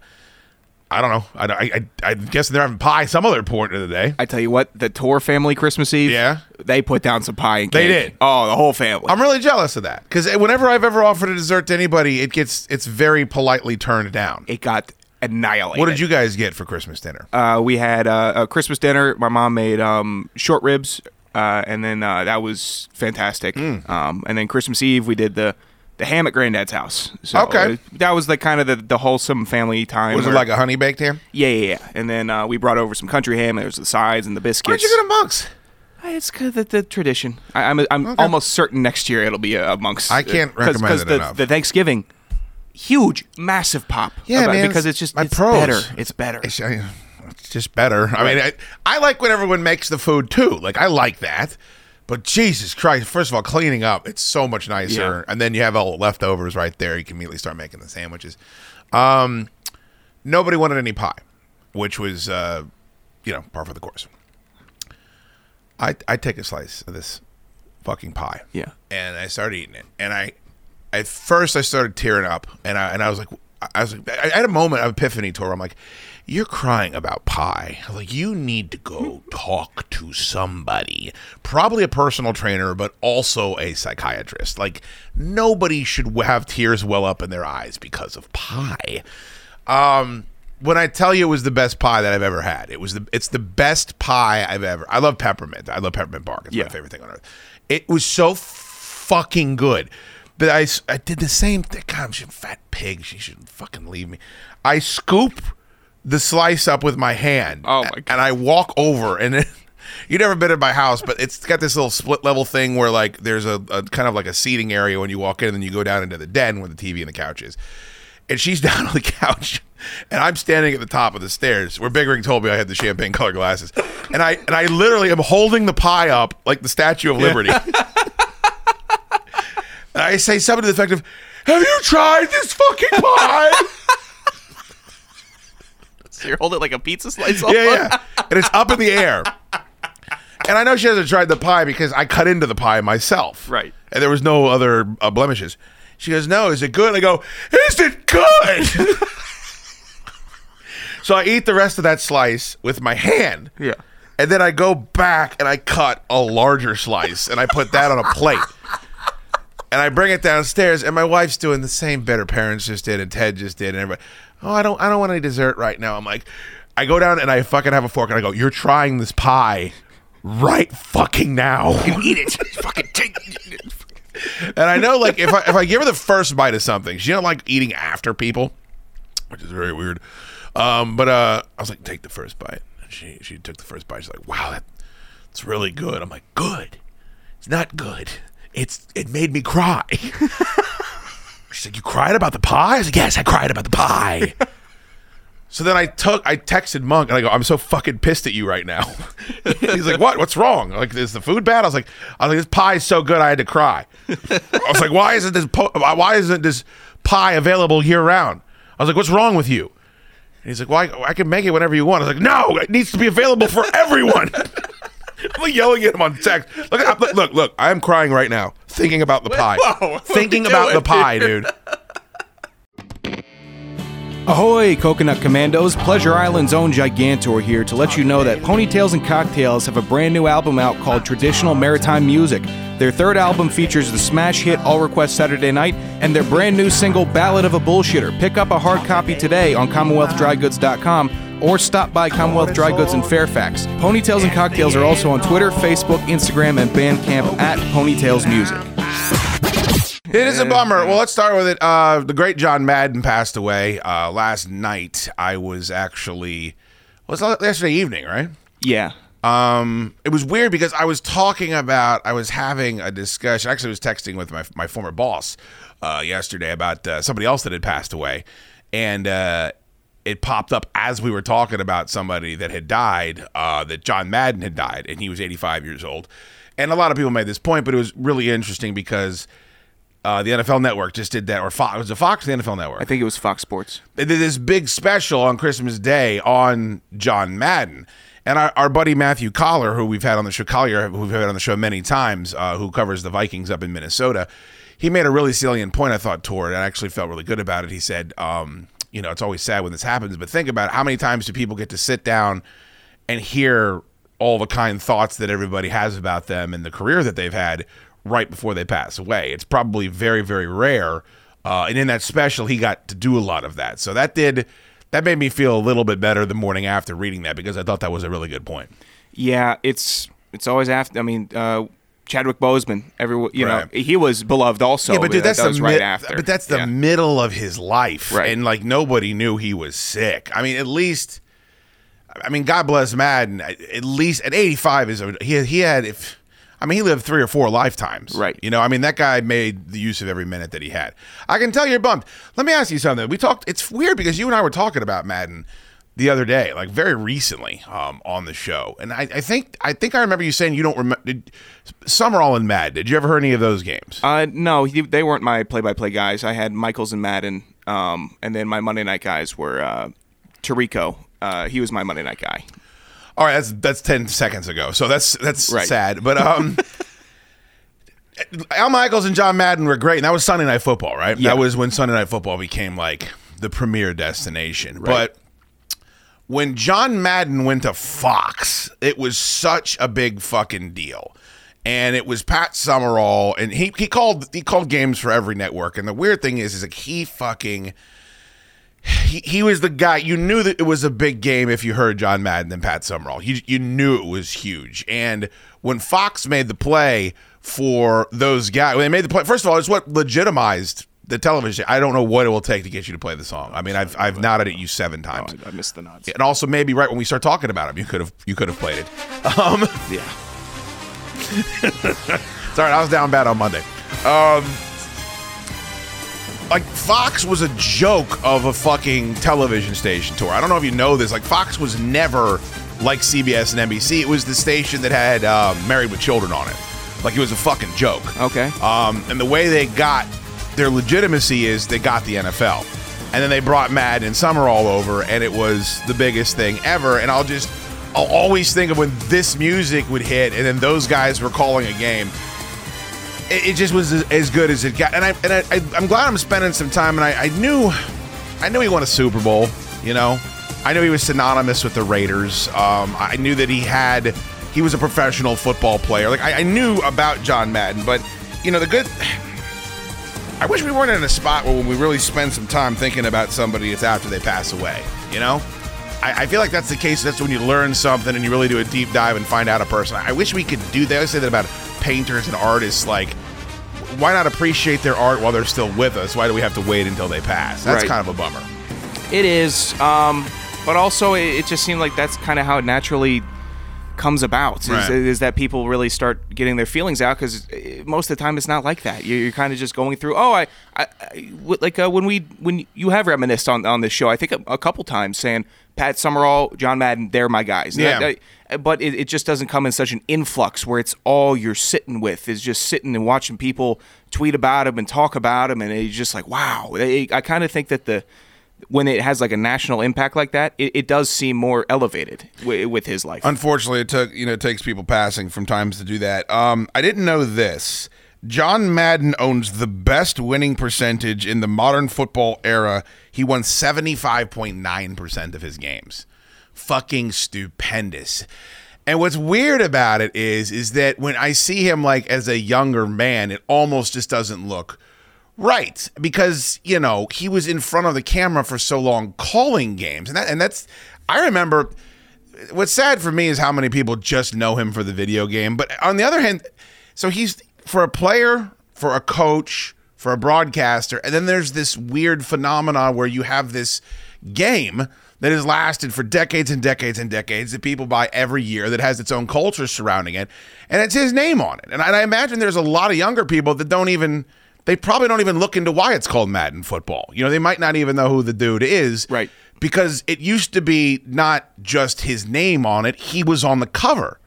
I don't know. I, I, I, guess they're having pie some other point of the day. I tell you what, the Tor family Christmas Eve, Yeah. they put down some pie and They did. Oh, the whole family. I'm really jealous of that because whenever I've ever offered a dessert to anybody, it gets it's very politely turned down. it got annihilated. What did you guys get for Christmas dinner? Uh, we had uh, a Christmas dinner. My mom made um, short ribs, uh, and then uh, that was fantastic. Mm. Um, and then Christmas Eve, we did the the ham at Granddad's house. So Okay. uh, that was the kind of the, the wholesome family time. Was it where- like a honey baked ham? yeah, yeah, yeah. And then uh, we brought over some country ham. And there was the sides and the biscuits. Where'd you get a monks? It's good the, the tradition. I, I'm I'm almost certain next year it'll be uh, amongst. I can't uh, 'cause- recommend 'cause it the, enough. the Thanksgiving, huge, massive pop. Yeah, about- man, because it's just my it's pros. better. It's better. It's, I- it's just better. I mean, I, I like when everyone makes the food too. Like I like that. But Jesus Christ! First of all, cleaning up it's so much nicer, Yeah. and then you have all the leftovers right there. You can immediately start making the sandwiches. Um, nobody wanted any pie, which was, uh, you know, par for the course. I I take a slice of this fucking pie. Yeah. and I started eating it, and I at first I started tearing up, and I and I was like, I was like, I had a moment of epiphany to where I'm like, you're crying about pie, like you need to go talk to somebody, probably a personal trainer, but also a psychiatrist. Like nobody should have tears well up in their eyes because of pie. Um. When I tell you it was the best pie that I've ever had, it was the it's the best pie I've ever. I love peppermint. I love peppermint bark. It's Yeah. my favorite thing on earth. It was so fucking good. But I, I did the same thing. God, I'm a fat pig. She shouldn't fucking leave me. I scoop the slice up with my hand. Oh, my God. And I walk over and it, You've never been in my house, but it's got this little split level thing where like there's a, a kind of like a seating area when you walk in, and then you go down into the den where the TV and the couch is. And she's down on the couch, and I'm standing at the top of the stairs where Big Ring told me I had the champagne color glasses, and I and I literally am holding the pie up like the Statue of Liberty. and I say something to the effect of, "Have you tried this fucking pie?" So you're holding like a pizza slice. yeah, yeah. And it's up in the air. And I know she hasn't tried the pie because I cut into the pie myself. Right. And there was no other uh, blemishes. She goes, No, is it good? I go, Is it good? so I eat the rest of that slice with my hand. Yeah. And then I go back and I cut a larger slice and I put that on a plate. And I bring it downstairs, and my wife's doing the same bit her parents just did, and Ted just did, and everybody. Oh, I don't, I don't want any dessert right now. I'm like, I go down and I fucking have a fork, and I go, "You're trying this pie right fucking now." You Eat it. Fucking take. It. And I know, like, if I if I give her the first bite of something, she don't like eating after people, which is very weird. Um, but uh, I was like, take the first bite. And she she took the first bite. She's like, wow, that, that's really good. I'm like, good. It's not good. It's it made me cry. She's like, you cried about the pie? I was like, yes, I cried about the pie. So then I took, I texted Monk and I go, I'm so fucking pissed at you right now. He's like, what? What's wrong? Like, is the food bad? I was like, I was like, this pie is so good, I had to cry. I was like, why isn't this, po- why isn't this pie available year round? I was like, what's wrong with you? And he's like, well, I, I can make it whenever you want. I was like, no, it needs to be available for everyone. I'm yelling at him on text. Look, I- look, look, look, I am crying right now, thinking about the pie. Whoa, thinking are we about the doing, pie, dude. Ahoy, Coconut Commandos! Pleasure Island's own Gigantor here to let you know that Ponytails and Cocktails have a brand new album out called Traditional Maritime Music. Their third album features the smash hit All Request Saturday Night and their brand new single Ballad of a Bullshitter. Pick up a hard copy today on CommonwealthDryGoods.com or stop by Commonwealth Dry Goods in Fairfax. Ponytails and Cocktails are also on Twitter, Facebook, Instagram, and Bandcamp at Ponytails Music. It is a bummer. Well, let's start with it. Uh, the great John Madden passed away uh, last night. I was actually was it yesterday evening, right? Yeah. Um, it was weird because I was talking about, I was having a discussion. Actually, I was texting with my my former boss uh, yesterday about uh, somebody else that had passed away, and uh, it popped up as we were talking about somebody that had died. Uh, that John Madden had died, and he was 85 years old. And a lot of people made this point, but it was really interesting because uh, the NFL Network just did that, or Fox, was it Fox, the NFL Network? I think it was Fox Sports. They did this big special on Christmas Day on John Madden. And our, our buddy Matthew Coller, who we've had on the show, Collier, who we've had on the show many times, uh, who covers the Vikings up in Minnesota, he made a really salient point, I thought, toward it. I actually felt really good about it. He said, um, you know, it's always sad when this happens, but think about it. How many times do people get to sit down and hear all the kind thoughts that everybody has about them and the career that they've had right before they pass away. It's probably very, very rare. Uh, and in that special, he got to do a lot of that. So that did that made me feel a little bit better the morning after reading that because I thought that was a really good point. Yeah, it's it's always after. I mean, uh, Chadwick Boseman. Every you Right. know, he was beloved also. yeah, but dude, uh, that's that the right mid- after. But that's the Yeah. middle of his life, Right. And like nobody knew he was sick. I mean, at least, I mean, God bless Madden. At least at 85 is a, he he had if. I mean, he lived three or four lifetimes. Right. You know, I mean, that guy made the use of every minute that he had. I can tell you're bummed. Let me ask you something. We talked, it's weird because you and I were talking about Madden the other day, like very recently um, on the show. And I, I think I think I remember you saying you don't remember Summerall and Mad. Did you ever hear any of those games? Uh, no, he, they weren't my play-by-play guys. I had Michaels and Madden, um, and then my Monday night guys were uh, Tirico. Uh, he was my Monday night guy. All right, that's that's ten seconds ago, so that's that's Right. sad. But um, Al Michaels and John Madden were great, and that was Sunday Night Football, right? Yeah. That was when Sunday Night Football became like the premier destination. But when John Madden went to Fox, it was such a big fucking deal. And it was Pat Summerall, and he, he called he called games for every network. And the weird thing is, is like he fucking he, he was the guy you knew that it was a big game if you heard John Madden and Pat Summerall. You you knew it was huge. And when Fox made the play for those guys, when they made the play, first of all, it's what legitimized the television. I don't know what it will take to get you to play the song. I mean, I've I've nodded at you seven times. I missed the nods. And also maybe right when we start talking about him, you could have you could have played it. Um, Yeah. Sorry, I was down bad on Monday. Um, like Fox was a joke of a fucking television station Tor. I don't know if you know this. Like Fox was never like CBS and NBC. It was the station that had um, Married with Children on it. Like it was a fucking joke. Okay. Um, and the way they got their legitimacy is they got the NFL. And then they brought Madden and Summerall over, and it was the biggest thing ever. And I'll just, I'll always think of when this music would hit, and then those guys were calling a game. It, it just was as- good as it got. And I, and I, I I'm glad I'm spending some time. And I, I knew, I knew he won a Super Bowl. You know, I knew he was synonymous with the Raiders. Um, I knew that he had, he was a professional football player. Like I, I knew about John Madden, but you know the good. I wish we weren't in a spot where we really spend some time thinking about somebody it's after they pass away. You know, I, I feel like that's the case. That's when you learn something and you really do a deep dive and find out a person. I wish we could do that. I always say that about painters and artists. Like, why not appreciate their art while they're still with us? Why do we have to wait until they pass? That's Right. kind of a bummer. It is, um, but also it, it just seemed like that's kind of how it naturally comes about. Is, Right. is that people really start getting their feelings out because most of the time it's not like that. You're, you're kind of just going through. Oh, I, I, like uh, when we when you have reminisced on on this show. I think a, a couple times saying Pat Summerall, John Madden, they're my guys. And Yeah. I- but it, it just doesn't come in such an influx where it's all you're sitting with is just sitting and watching people tweet about them and talk about them, and it's just like wow. I, I kind of think that the when it has like a national impact like that, it, it does seem more elevated w- with his life. Unfortunately, it took you know it takes people passing from times to do that. Um, I didn't know this. John Madden owns the best winning percentage in the modern football era. He won seventy five point nine percent of his games. Fucking stupendous. And what's weird about it is, is that when I see him like as a younger man, it almost just doesn't look right because you know he was in front of the camera for so long calling games, and that and that's I remember. What's sad for me is how many people just know him for the video game. But on the other hand, so he's for a player, for a coach, for a broadcaster, and then there's this weird phenomenon where you have this game that has lasted for decades and decades and decades that people buy every year that has its own culture surrounding it, and it's his name on it. And I, I imagine there's a lot of younger people that don't even they probably don't even look into why it's called Madden football. You know, they might not even know who the dude is. Right. Because it used to be not just his name on it, he was on the cover.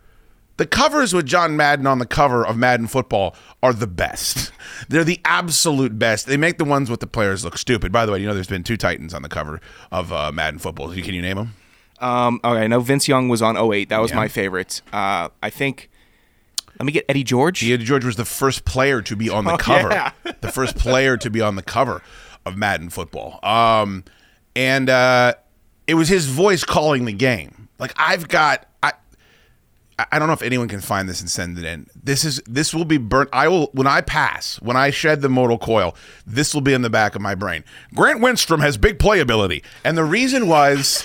The covers with John Madden on the cover of Madden football are the best. They're the absolute best. They make the ones with the players look stupid. By the way, you know there's been two Titans on the cover of uh, Madden football. Can you name them? Um, okay, I know Vince Young was on 08. That was Yeah. my favorite. Uh, I think. Let me get Eddie George. Eddie George was the first player to be on the Oh, cover. yeah. the first player to be on the cover of Madden football. Um, and uh, it was his voice calling the game. Like I've got I I don't know if anyone can find this and send it in. This is this will be burnt. I will when I pass, when I shed the mortal coil, this will be in the back of my brain. Grant Wistrom has big playability, and the reason was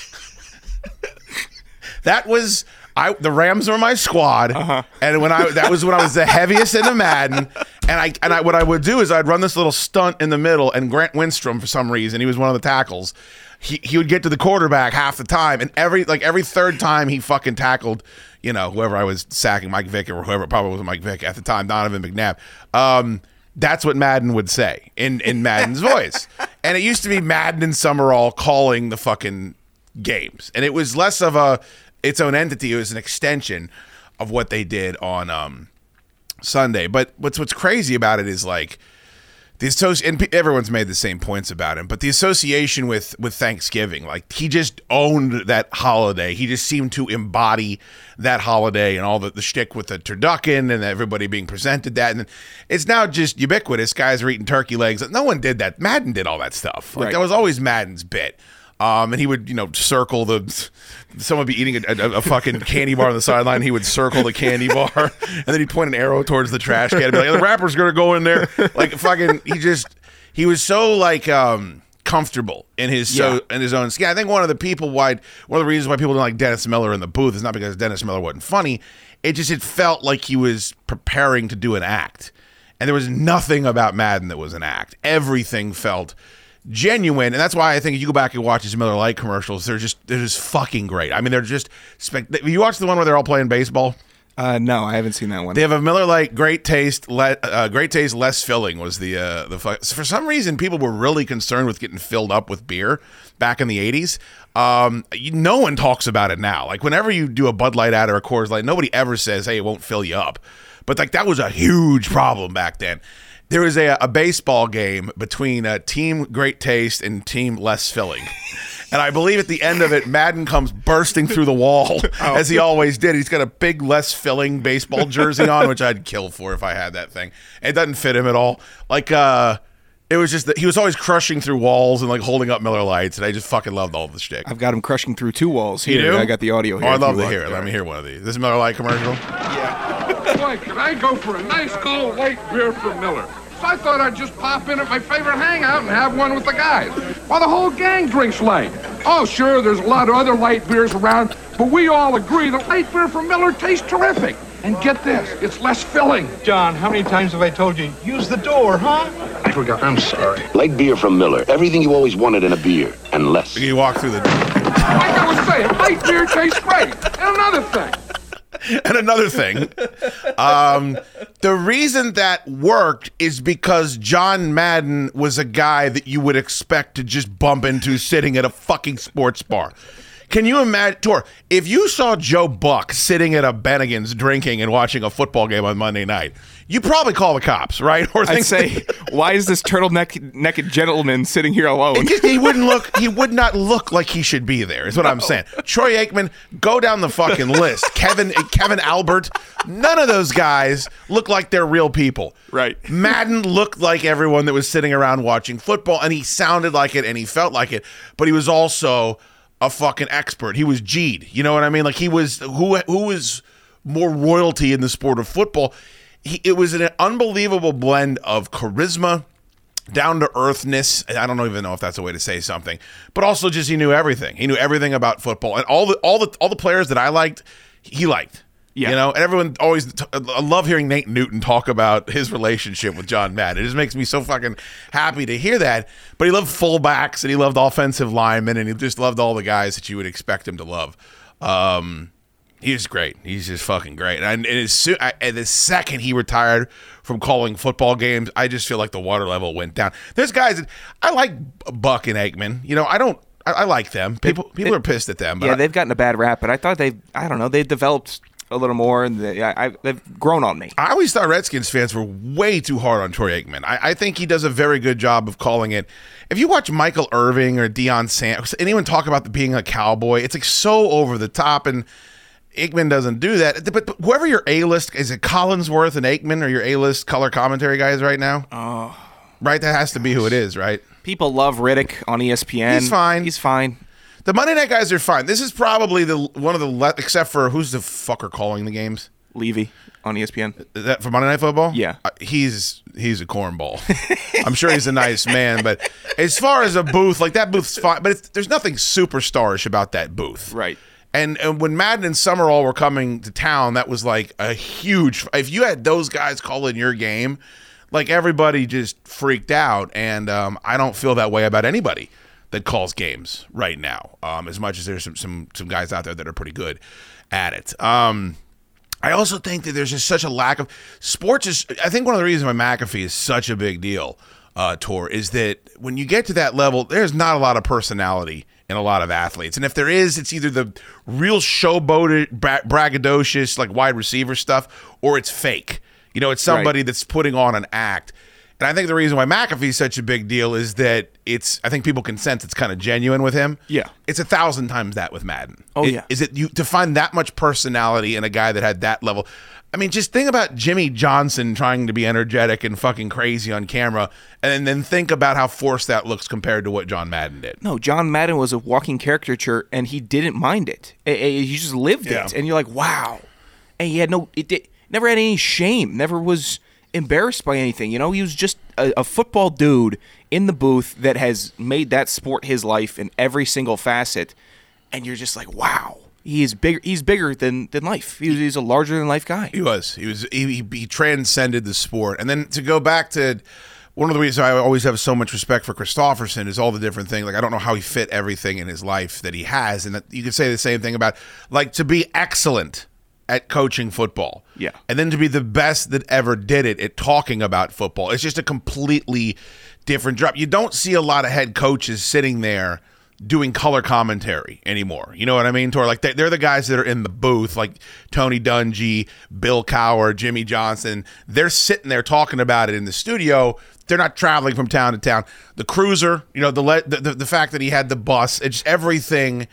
that was I the Rams were my squad, and when I that was when I was the heaviest in the Madden, and I and I what I would do is I'd run this little stunt in the middle, and Grant Wistrom for some reason he was one of the tackles. He, he would get to the quarterback half the time, and every like every third time he fucking tackled, you know, whoever I was sacking, Mike Vick or whoever probably was Mike Vick at the time, Donovan McNabb. Um, that's what Madden would say in in Madden's voice, and it used to be Madden and Summerall calling the fucking games, and it was less of a its own entity. It was an extension of what they did on um, Sunday. But what's what's crazy about it is like the associ- and everyone's made the same points about him, but the association with with Thanksgiving, like he just owned that holiday. He just seemed to embody that holiday and all the, the shtick with the turducken and everybody being presented that. And it's now just ubiquitous. Guys are eating turkey legs. No one did that. Madden did all that stuff. Like Right. that was always Madden's bit. Um, and he would, you know, circle the. Someone would be eating a, a, a fucking candy bar on the sideline. He would circle the candy bar, and then he'd point an arrow towards the trash can and be like, "The wrapper's gonna go in there." Like fucking, he just he was so like um comfortable in his so in his own skin. I think one of the people why one of the reasons why people don't like Dennis Miller in the booth is not because Dennis Miller wasn't funny. It just it felt like he was preparing to do an act, and there was nothing about Madden that was an act. Everything felt genuine, and that's why I think if you go back and watch his Miller Lite commercials, they're just they're just fucking great. I mean, they're just spec- you watch the one where they're all playing baseball. Uh, no, I haven't seen that one. They have a Miller Lite, great taste, le- uh, great taste, less filling was the uh, the fu- for some reason people were really concerned with getting filled up with beer back in the eighties. Um, you, no one talks about it now. Like whenever you do a Bud Light ad or a Coors Light, nobody ever says, "Hey, it won't fill you up." But like that was a huge problem back then. There was a, a baseball game between uh, Team Great Taste and Team Less Filling. And I believe at the end of it, Madden comes bursting through the wall as he always did. He's got a big, less filling baseball jersey on, which I'd kill for if I had that thing. It doesn't fit him at all. Like, uh, it was just that he was always crushing through walls and like holding up Miller Lites, and I just fucking loved all the shtick. I've got him crushing through two walls You here. do? I got the audio here. Oh, you love to hear it. Let me hear one of these. This is Miller Lite commercial. Boy, could I go for a nice cold light beer from Miller? So I thought I'd just pop in at my favorite hangout and have one with the guys. While the whole gang drinks light. Oh, sure, there's a lot of other light beers around, but we all agree that light beer from Miller tastes terrific. And get this, it's less filling. John, how many times have I told you, use the door, huh? I forgot, I'm sorry. Light beer from Miller. Everything you always wanted in a beer, and less. You walk through the. Like I was saying, light beer tastes great. And another thing, and another thing, um, the reason that worked is because John Madden was a guy that you would expect to just bump into sitting at a fucking sports bar. Can you imagine, Tor, if you saw Joe Buck sitting at a Bennigan's drinking and watching a football game on Monday night, you probably call the cops, right? Or I'd say, why is this turtleneck naked gentleman sitting here alone? Just- he wouldn't look. He would not look like he should be there. Is what I'm saying. Troy Aikman, go down the fucking list. Kevin Kevin Albert, none of those guys look like they're real people. Right. Madden looked like everyone that was sitting around watching football, and he sounded like it, and he felt like it. But he was also a fucking expert. He was G'd. You know what I mean? Like he was who who was more royalty in the sport of football. He, it was an unbelievable blend of charisma, down to earthness. I don't even know if that's a way to say something, but also just he knew everything. He knew everything about football, and all the all the all the players that I liked, he liked. Yeah. You know, and everyone always. T- I love hearing Nate Newton talk about his relationship with John Madden. It just makes me so fucking happy to hear that. But he loved fullbacks and he loved offensive linemen and he just loved all the guys that you would expect him to love. Um, he's great. He's just fucking great. And, and as soon, I, and the second he retired from calling football games, I just feel like the water level went down. There's guys that I like Buck and Aikman. You know, I don't. I, I like them. People people are pissed at them. But yeah, I- they've gotten a bad rap, but I thought they, I don't know, they developed a little more, and they, I, they've grown on me. I always thought Redskins fans were way too hard on Troy Aikman. I, I think he does a very good job of calling it. If you watch Michael Irvin or Deion Sanders, anyone talk about the being a cowboy, it's like so over the top, and Aikman doesn't do that. But, but whoever your A list is, it Collinsworth and Aikman are your A list color commentary guys right now? Oh, right. That has to be who it is, right? People love Riddick on ESPN. He's fine. He's fine. The Monday night guys are fine. This is probably the one of the le- except for who's the fucker calling the games? Levy on ESPN. Is that for Monday Night Football? Yeah. Uh, he's he's a cornball. I'm sure he's a nice man, but as far as a booth, like that booth's fine, but it's, there's nothing superstarish about that booth. Right. And, and when Madden and Summerall were coming to town, that was like a huge. If you had those guys calling your game, like everybody just freaked out. And um, I don't feel that way about anybody that calls games right now. Um, as much as there's some some some guys out there that are pretty good at it. Um, I also think that there's just such a lack of sports. Is I think one of the reasons why McAfee is such a big deal, uh, Tor, is that when you get to that level, there's not a lot of personality in a lot of athletes, and if there is, it's either the real showboated, bra- braggadocious, like wide receiver stuff, or it's fake. You know, it's somebody that's putting on an act. And I think the reason why McAfee's such a big deal is that it's. I think people can sense it's kind of genuine with him. Yeah. it's a thousand times that with Madden. Oh, It- yeah. is it you to find that much personality in a guy that had that level? I mean, just think about Jimmy Johnson trying to be energetic and fucking crazy on camera, and then think about how forced that looks compared to what John Madden did. No, John Madden was a walking caricature, and he didn't mind it. He just lived Yeah. it, and you're like, wow. And he had no, it did, never had any shame. Never was embarrassed by anything. You know, he was just a, a football dude in the booth that has made that sport his life in every single facet. And you're just like, wow. He is bigger. He's bigger than than life. He was, he's a larger than life guy. He was. He was. He, he, transcended the sport. And then to go back to one of the reasons I always have so much respect for Kristofferson is all the different things. Like I don't know how he fit everything in his life that he has, and that you could say the same thing about like to be excellent at coaching football. Yeah. And then to be the best that ever did it at talking about football. It's just a completely different drop. You don't see a lot of head coaches sitting there doing color commentary anymore. You know what I mean? Tor like they- they're the guys that are in the booth, like Tony Dungy, Bill Cowher, Jimmy Johnson. They're sitting there talking about it in the studio. They're not traveling from town to town. The cruiser, you know, the, the, the fact that he had the bus, it's everything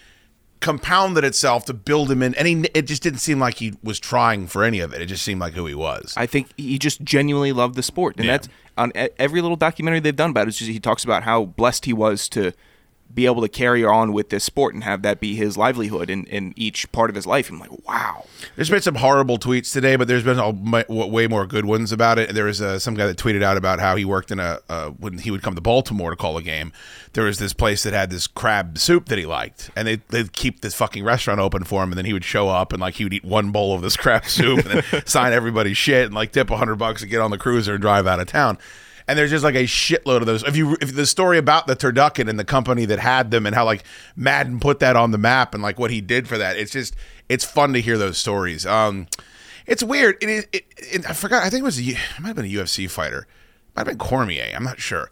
compounded itself to build him in and he it just didn't seem like he was trying for any of it. It just seemed like who he was. I think he just genuinely loved the sport, and Yeah. that's on every little documentary they've done about it. It's just he talks about how blessed he was to be able to carry on with this sport and have that be his livelihood in, in each part of his life. I'm like, wow. There's been some horrible tweets today, but there's been way more good ones about it. There was uh, some guy that tweeted out about how he worked in a uh, when he would come to Baltimore to call a game. There was this place that had this crab soup that he liked, and they they'd keep this fucking restaurant open for him, and then he would show up and like he would eat one bowl of this crab soup and then sign everybody's shit and like tip a hundred bucks to get on the cruiser and drive out of town. And there's just like a shitload of those. If you if the story about the turducken and the company that had them and how like Madden put that on the map and like what he did for that, it's just it's fun to hear those stories. Um, it's weird. It is. It, it, I forgot. I think it was. It might have been a UFC fighter. Might have been Cormier. I'm not sure.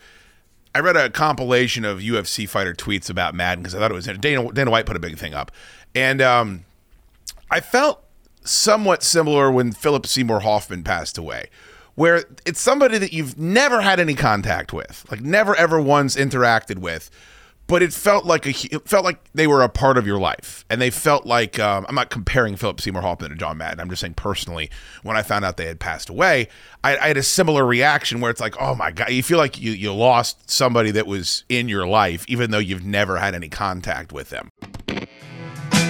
I read a compilation of UFC fighter tweets about Madden because I thought it was Dana. Dana White put a big thing up, and um, I felt somewhat similar when Philip Seymour Hoffman passed away, where it's somebody that you've never had any contact with, like never ever once interacted with, but it felt like a it felt like they were a part of your life, and they felt like um, I'm not comparing Philip Seymour Hoffman to John Madden. I'm just saying personally, when I found out they had passed away, I, I had a similar reaction where it's like, oh my god, you feel like you you lost somebody that was in your life, even though you've never had any contact with them.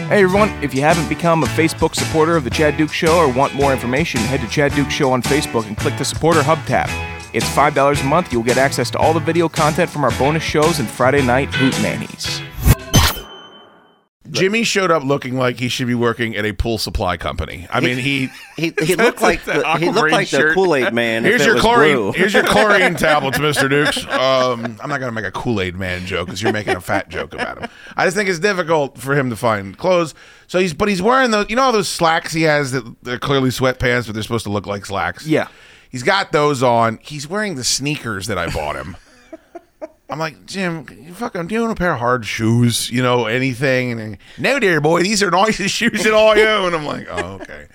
Hey everyone, if you haven't become a Facebook supporter of the Chad Duke Show or want more information, head to Chad Duke Show on Facebook and click the supporter hub tab. It's $5 a month. You'll get access to all the video content from our bonus shows and Friday night Hoot Nannies. Jimmy showed up looking like he should be working at a pool supply company. I mean, he He, he looked like the, he looked like the Kool Aid Man. Here's your chlorine. blue. Here's your chlorine tablets, Mister Dukes. Um, I'm not gonna make a Kool Aid Man joke because you're making a fat joke about him. I just think it's difficult for him to find clothes. So he's, but he's wearing those. You know those slacks he has that they're clearly sweatpants, but they're supposed to look like slacks. Yeah. He's got those on. He's wearing the sneakers that I bought him. I'm like, Jim, you fucking, do you own a pair of hard shoes? You know, anything? And no, dear boy, these are nicest shoes that I own. I'm like, oh, okay.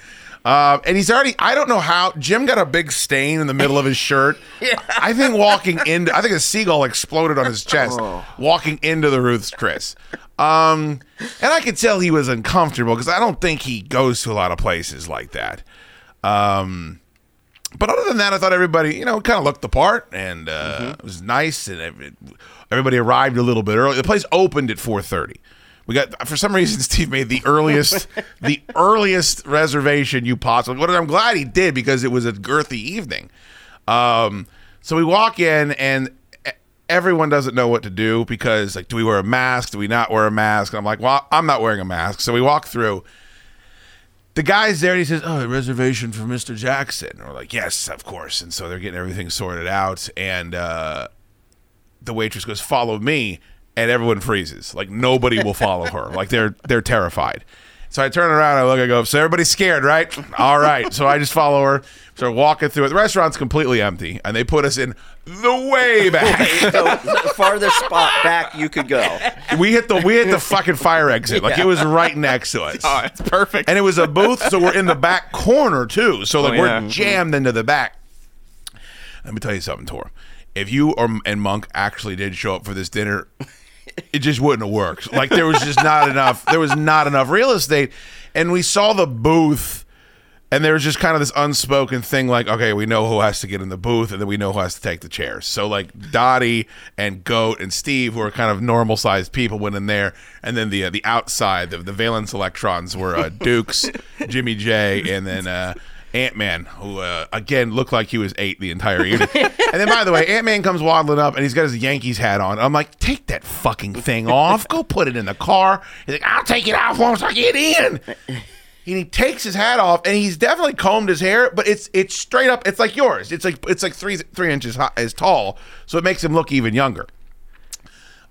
Uh, and he's already, I don't know how, Jim got a big stain in the middle of his shirt. yeah. I think walking into, I think a seagull exploded on his chest oh. walking into the Ruth's Chris. Um, and I could tell he was uncomfortable because I don't think he goes to a lot of places like that. Um, but other than that, I thought everybody, you know, kind of looked the part, and uh, it was nice, and everybody arrived a little bit early. The place opened at four thirty. We got for some reason Steve made the earliest, the earliest reservation you possibly. But I'm glad he did because it was a girthy evening. Um, so we walk in and everyone doesn't know what to do because like, do we wear a mask? Do we not wear a mask? And I'm like, well, I'm not wearing a mask. So we walk through the guy's there and he says, Oh, a reservation for Mr. Jackson. And we're like, Yes, of course. And so they're getting everything sorted out. And uh, the waitress goes, Follow me. And everyone freezes. Like nobody will follow her. Like they're they're terrified. So I turn around, I look, I go, So everybody's scared, right? All right. So I just follow her. Start walking through it. The restaurant's completely empty. And they put us in the way back. so the farthest spot back you could go. we hit the we hit the fucking fire exit. Like Yeah. it was right next to us. Oh, it's perfect. And it was a booth, so we're in the back corner too. So like Oh, yeah. we're jammed into the back. Let me tell you something, Tor. If you or and Monk actually did show up for this dinner, it just wouldn't have worked. Like there was just not enough. There was not enough real estate, and we saw the booth. And there was just kind of this unspoken thing, like, okay, we know who has to get in the booth, and then we know who has to take the chairs. So, like, Dottie and Goat and Steve, who are kind of normal sized people, went in there, and then the uh, the outside, the, the valence electrons were uh, Dukes, Jimmy J, and then uh, Ant Man, who uh, again looked like he was eight the entire evening. and then, by the way, Ant Man comes waddling up, and he's got his Yankees hat on. I'm like, take that fucking thing off, go put it in the car. He's like, I'll take it off once I get in and he takes his hat off and he's definitely combed his hair but it's it's straight up it's like yours it's like it's like three three inches high, as tall so it makes him look even younger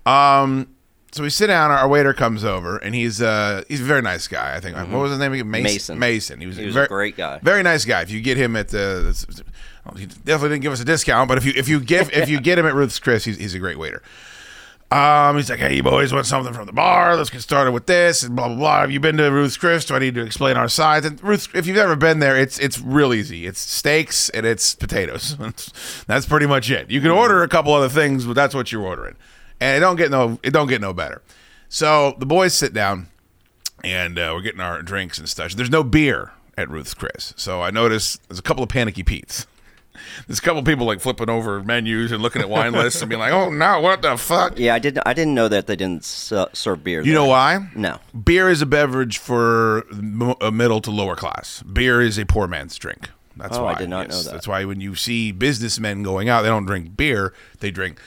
um so we sit down our waiter comes over and he's uh he's a very nice guy i think what was his name again mason Mason. mason he was, He was a great guy. very nice guy if you get him at the he definitely didn't give us a discount but if you if you give if you get him at ruth's chris he's, he's a great waiter um, he's like, hey, you boys want something from the bar? Let's get started with this and blah blah blah. Have you been to Ruth's Chris? Do I need to explain our sides? And Ruth's, if you've ever been there, it's it's real easy. It's steaks and it's potatoes. that's pretty much it. You can order a couple other things, but that's what you're ordering, and it don't get no it don't get no better. So the boys sit down, and uh, we're getting our drinks and stuff. There's no beer at Ruth's Chris, so I notice there's a couple of panicky Pete's. There's a couple of people like flipping over menus and looking at wine lists and being like, "Oh no, what the fuck?" Yeah, I didn't. I didn't know that they didn't s- serve beer. You there. know why? No. Beer is a beverage for a middle to lower class. Beer is a poor man's drink. That's Oh, I did not know that. That's why when you see businessmen going out, they don't drink beer; they drink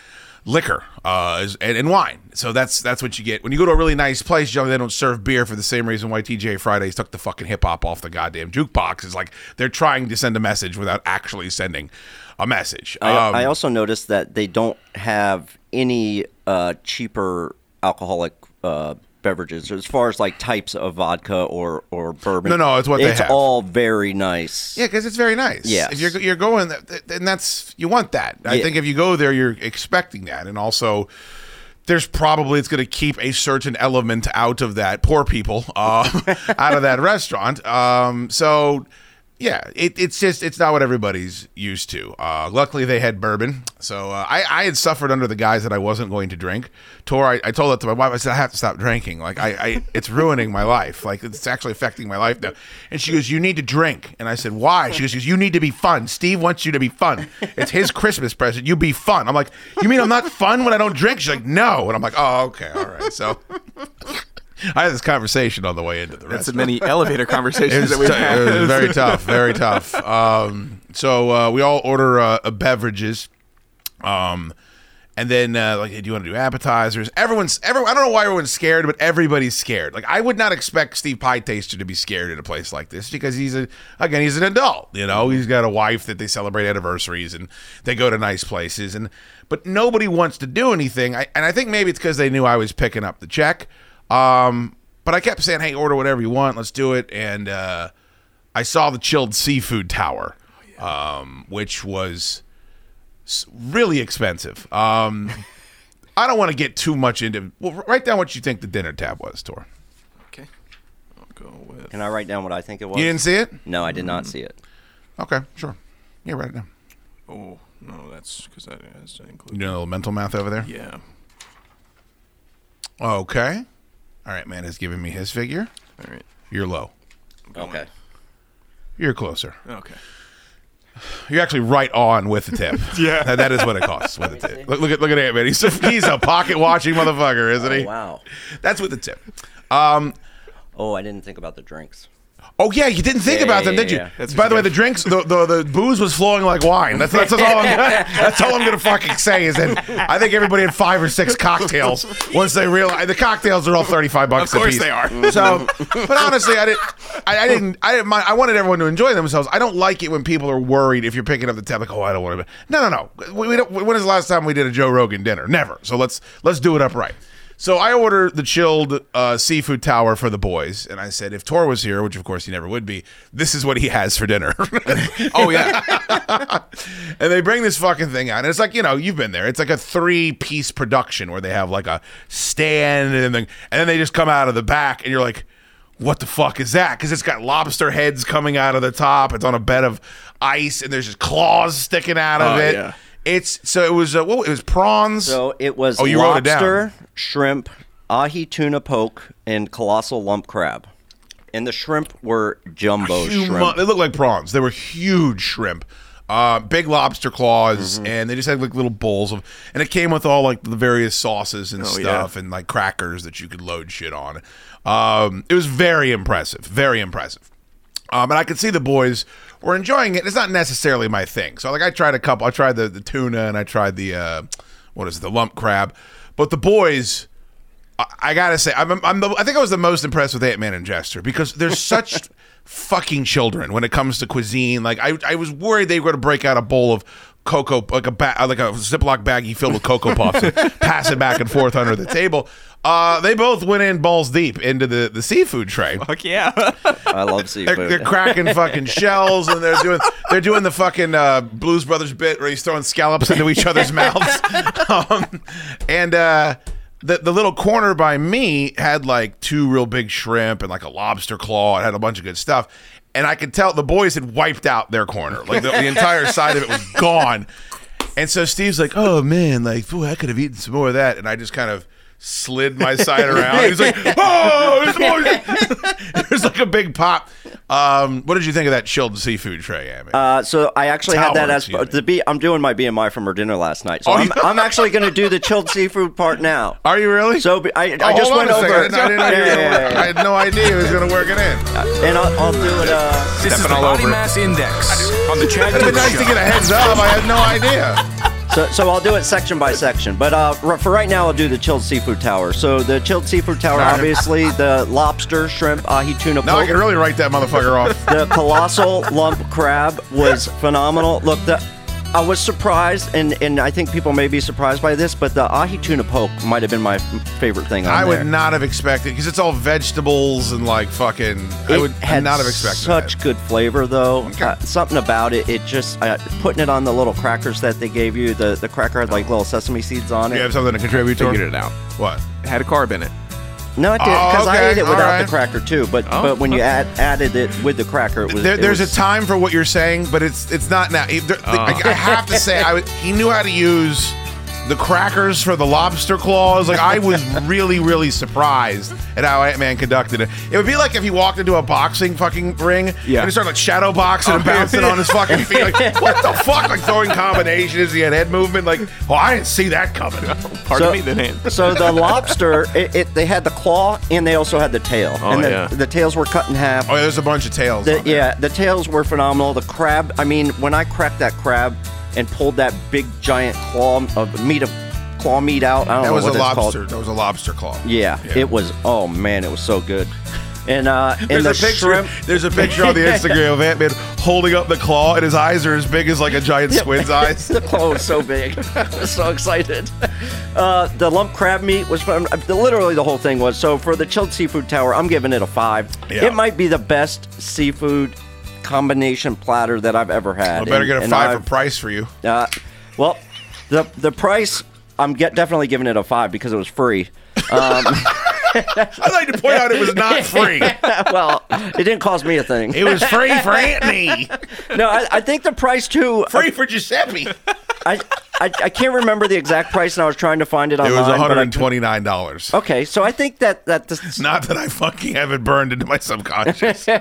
liquor uh, and, and wine. So that's that's what you get when you go to a really nice place. Generally, they don't serve beer for the same reason why TJ Fridays took the fucking hip hop off the goddamn jukebox. Is like they're trying to send a message without actually sending a message. I, Um, I also noticed that they don't have any uh, cheaper alcoholic uh, beverages as far as like types of vodka or or bourbon. No, no, it's what they it's have. all very nice. Yeah, because it's very nice. Yeah, If you're you're going, and that's you want that. I Yeah. think if you go there, you're expecting that, and also. There's probably it's going to keep a certain element out of that poor people uh, out of that restaurant. Um, so yeah, it, it's just it's not what everybody's used to. Uh, luckily, they had bourbon, so uh, I, I had suffered under the guise that I wasn't going to drink. Tor, I, I told that to my wife. I said I have to stop drinking. Like I, I it's ruining my life. Like it's actually affecting my life now. And she goes, "You need to drink." And I said, "Why?" She goes, "You need to be fun. Steve wants you to be fun. It's his Christmas present. You be fun." I'm like, "You mean I'm not fun when I don't drink?" She's like, "No." And I'm like, "Oh, okay, all right." So I had this conversation on the way into the That's the many elevator conversations that we've t- had. it was very tough, very tough. Um, so uh, we all order uh, uh, beverages, um, and then uh, like, hey, do you want to do appetizers? Everyone's everyone. I don't know why everyone's scared, but everybody's scared. Like I would not expect Steve Pie Taster to be scared at a place like this because he's a again he's an adult. You know, he's got a wife that they celebrate anniversaries and they go to nice places and. But nobody wants to do anything, I, and I think maybe it's because they knew I was picking up the check. Um, but I kept saying, "Hey, order whatever you want. Let's do it." And uh, I saw the chilled seafood tower, um, which was really expensive. Um, I don't want to get too much into. Well, write down what you think the dinner tab was, Tor. Okay. I'll go with. Can I write down what I think it was? You didn't see it? No, I did not see it. Okay, sure. Yeah, write it down. Oh no, that's because that has to include. You doing a little mental math over there? Yeah. Okay. All right, man has given me his figure. All right. You're low. Okay. You're closer. Okay. You're actually right on with the tip. Yeah. That- that is what it costs with the tip. Look, look at look at Ant Man. He's a, he's a pocket watching motherfucker, isn't he? Oh, wow. That's with the tip. Um, Oh, I didn't think about the drinks. Oh yeah, you didn't think Yeah, about yeah, them, did you? yeah, yeah. That's By the way, the drinks, the, the the booze was flowing like wine. That's that's, all. I'm, that's all I'm gonna fucking say is that I think everybody had five or six cocktails once they realized the cocktails are all thirty five bucks. Of course they are. So, but honestly, I didn't. I, I didn't. I didn't mind. I wanted everyone to enjoy themselves. I don't like it when people are worried if you're picking up the tab. Like, oh, I don't want to. No, no, no. We, we don't, when is the last time we did a Joe Rogan dinner? Never. So let's let's do it upright. So I ordered the chilled uh, seafood tower for the boys, and I said if Tor was here, which of course he never would be, this is what he has for dinner. Oh yeah. and they bring this fucking thing out, and it's like you know you've been there. It's like a three piece production where they have like a stand, and then and then they just come out of the back, and you're like, what the fuck is that? Because it's got lobster heads coming out of the top. It's on a bed of ice, and there's just claws sticking out of Oh, it. yeah. It's so it was uh, what it was prawns. So it was Oh, you wrote it down. shrimp, ahi tuna poke, and colossal lump crab. And the shrimp were jumbo shrimp. They looked like prawns. They were huge shrimp. Uh, big lobster claws, Mm-hmm. and they just had like little bowls of, and it came with all like the various sauces and Oh, yeah. stuff, and like crackers that you could load shit on. Um, it was very impressive, very impressive. Um, and I could see the boys were enjoying it. It's not necessarily my thing. So like I tried a couple. I tried the, the tuna and I tried the uh, what is it, the lump crab. But the boys, I, I gotta say, I'm, I'm the, I think I was the most impressed with Ant Man and Jester because they're such fucking children when it comes to cuisine. Like I, I was worried they were going to break out a bowl of cocoa, like a ba- like a Ziploc baggie filled with cocoa puffs, and pass it back and forth under the table. Uh, they both went in balls deep into the, the seafood tray. Fuck yeah. I love They're, seafood. they're cracking fucking shells and they're doing they're doing the fucking uh, Blues Brothers bit where he's throwing scallops into each other's mouths. Um, and uh, the the little corner by me had like two real big shrimp and like a lobster claw. It had a bunch of good stuff. And I could tell the boys had wiped out their corner. Like the, the entire side of it was gone. And so Steve's like, "Oh man, like, boy, I could have eaten some more of that." And I just kind of slid my side around. He's like, "Oh, there's more." There's like a big pop. Um, what did you think of that chilled seafood tray, Amy? Uh, so I actually had that as the B. I'm doing my BMI from our dinner last night, so Oh, I'm, you- I'm actually going to do the chilled seafood part now. Are you really? So I, I Oh, just hold on went over. I didn't, I, didn't know you were Yeah, gonna yeah, yeah, I had no idea he was going to work it in. yeah. And I'll, I'll do it. Uh, This is the Stepping Body over. Mass Index on the Chad It'd been nice Show. to get a heads up. I had no idea. So, so I'll do it section by section. But uh, for right now, I'll do the chilled seafood tower. So the chilled seafood tower, obviously, the lobster, shrimp, ahi tuna Now I can really write that motherfucker off. the colossal lump crab was phenomenal. Look, the I was surprised, and, and I think people may be surprised by this, but the ahi tuna poke might have been my f- favorite thing on I there. would not have expected because it's all vegetables and like fucking. I It would had not have expected such that. good flavor, though. Okay. Uh, something about it, it just uh, putting it on the little crackers that they gave you. The the cracker had like little sesame seeds on it. You have something to contribute to? Figured it out. What? It had a carb in it. No, it did Oh, because I okay, ate it without right. the cracker too. But Oh, but when you add added it with the cracker, it was. There, there's was- a time for what you're saying, but it's it's not now. He- there- Oh. I, I oh. have to say, I, he knew how to use the crackers for the lobster claws. Like I was really, really surprised at how Ant Man conducted it. It would be like if he walked into a boxing fucking ring Yeah. and he started like shadow boxing and Oh, bouncing on his fucking feet. Like what the fuck? Like throwing combinations. He had head movement. Like oh, I didn't see that coming. Pardon So- me, then. Ant. So the lobster, it, it, they had the claw and they also had the tail. Oh, and the, yeah. the tails were cut in half. Oh, yeah, there's a bunch of tails. The, on there. yeah, the tails were phenomenal. The crab, I mean, when I cracked that crab and pulled that big giant claw of meat of claw meat out, I don't That know was what a it's called. lobster. That was a lobster claw. Yeah, it was. Oh man, it was so good. And uh, and There's the a picture. shrimp. There's a picture on the Instagram of Ant Man holding up the claw, and his eyes are as big as like a giant squid's eyes. the claw was so big. I was so excited. Uh, the lump crab meat was fun. uh, Literally, the whole thing was. So for the chilled seafood tower, I'm giving it a five. Yeah. It might be the best seafood combination platter that I've ever had. I better And- get a five I've- for price for you. Uh, well, the the price. I'm get definitely giving it a five because it was free. Um, I'd like to point out it was not free. well, it didn't cost me a thing. It was free for Anthony. No, I, I think the price too. Free for Giuseppe. I, I I can't remember the exact price, and I was trying to find it online. It was 129 dollars. Okay, so I think that that this, Not that I fucking have it burned into my subconscious. uh,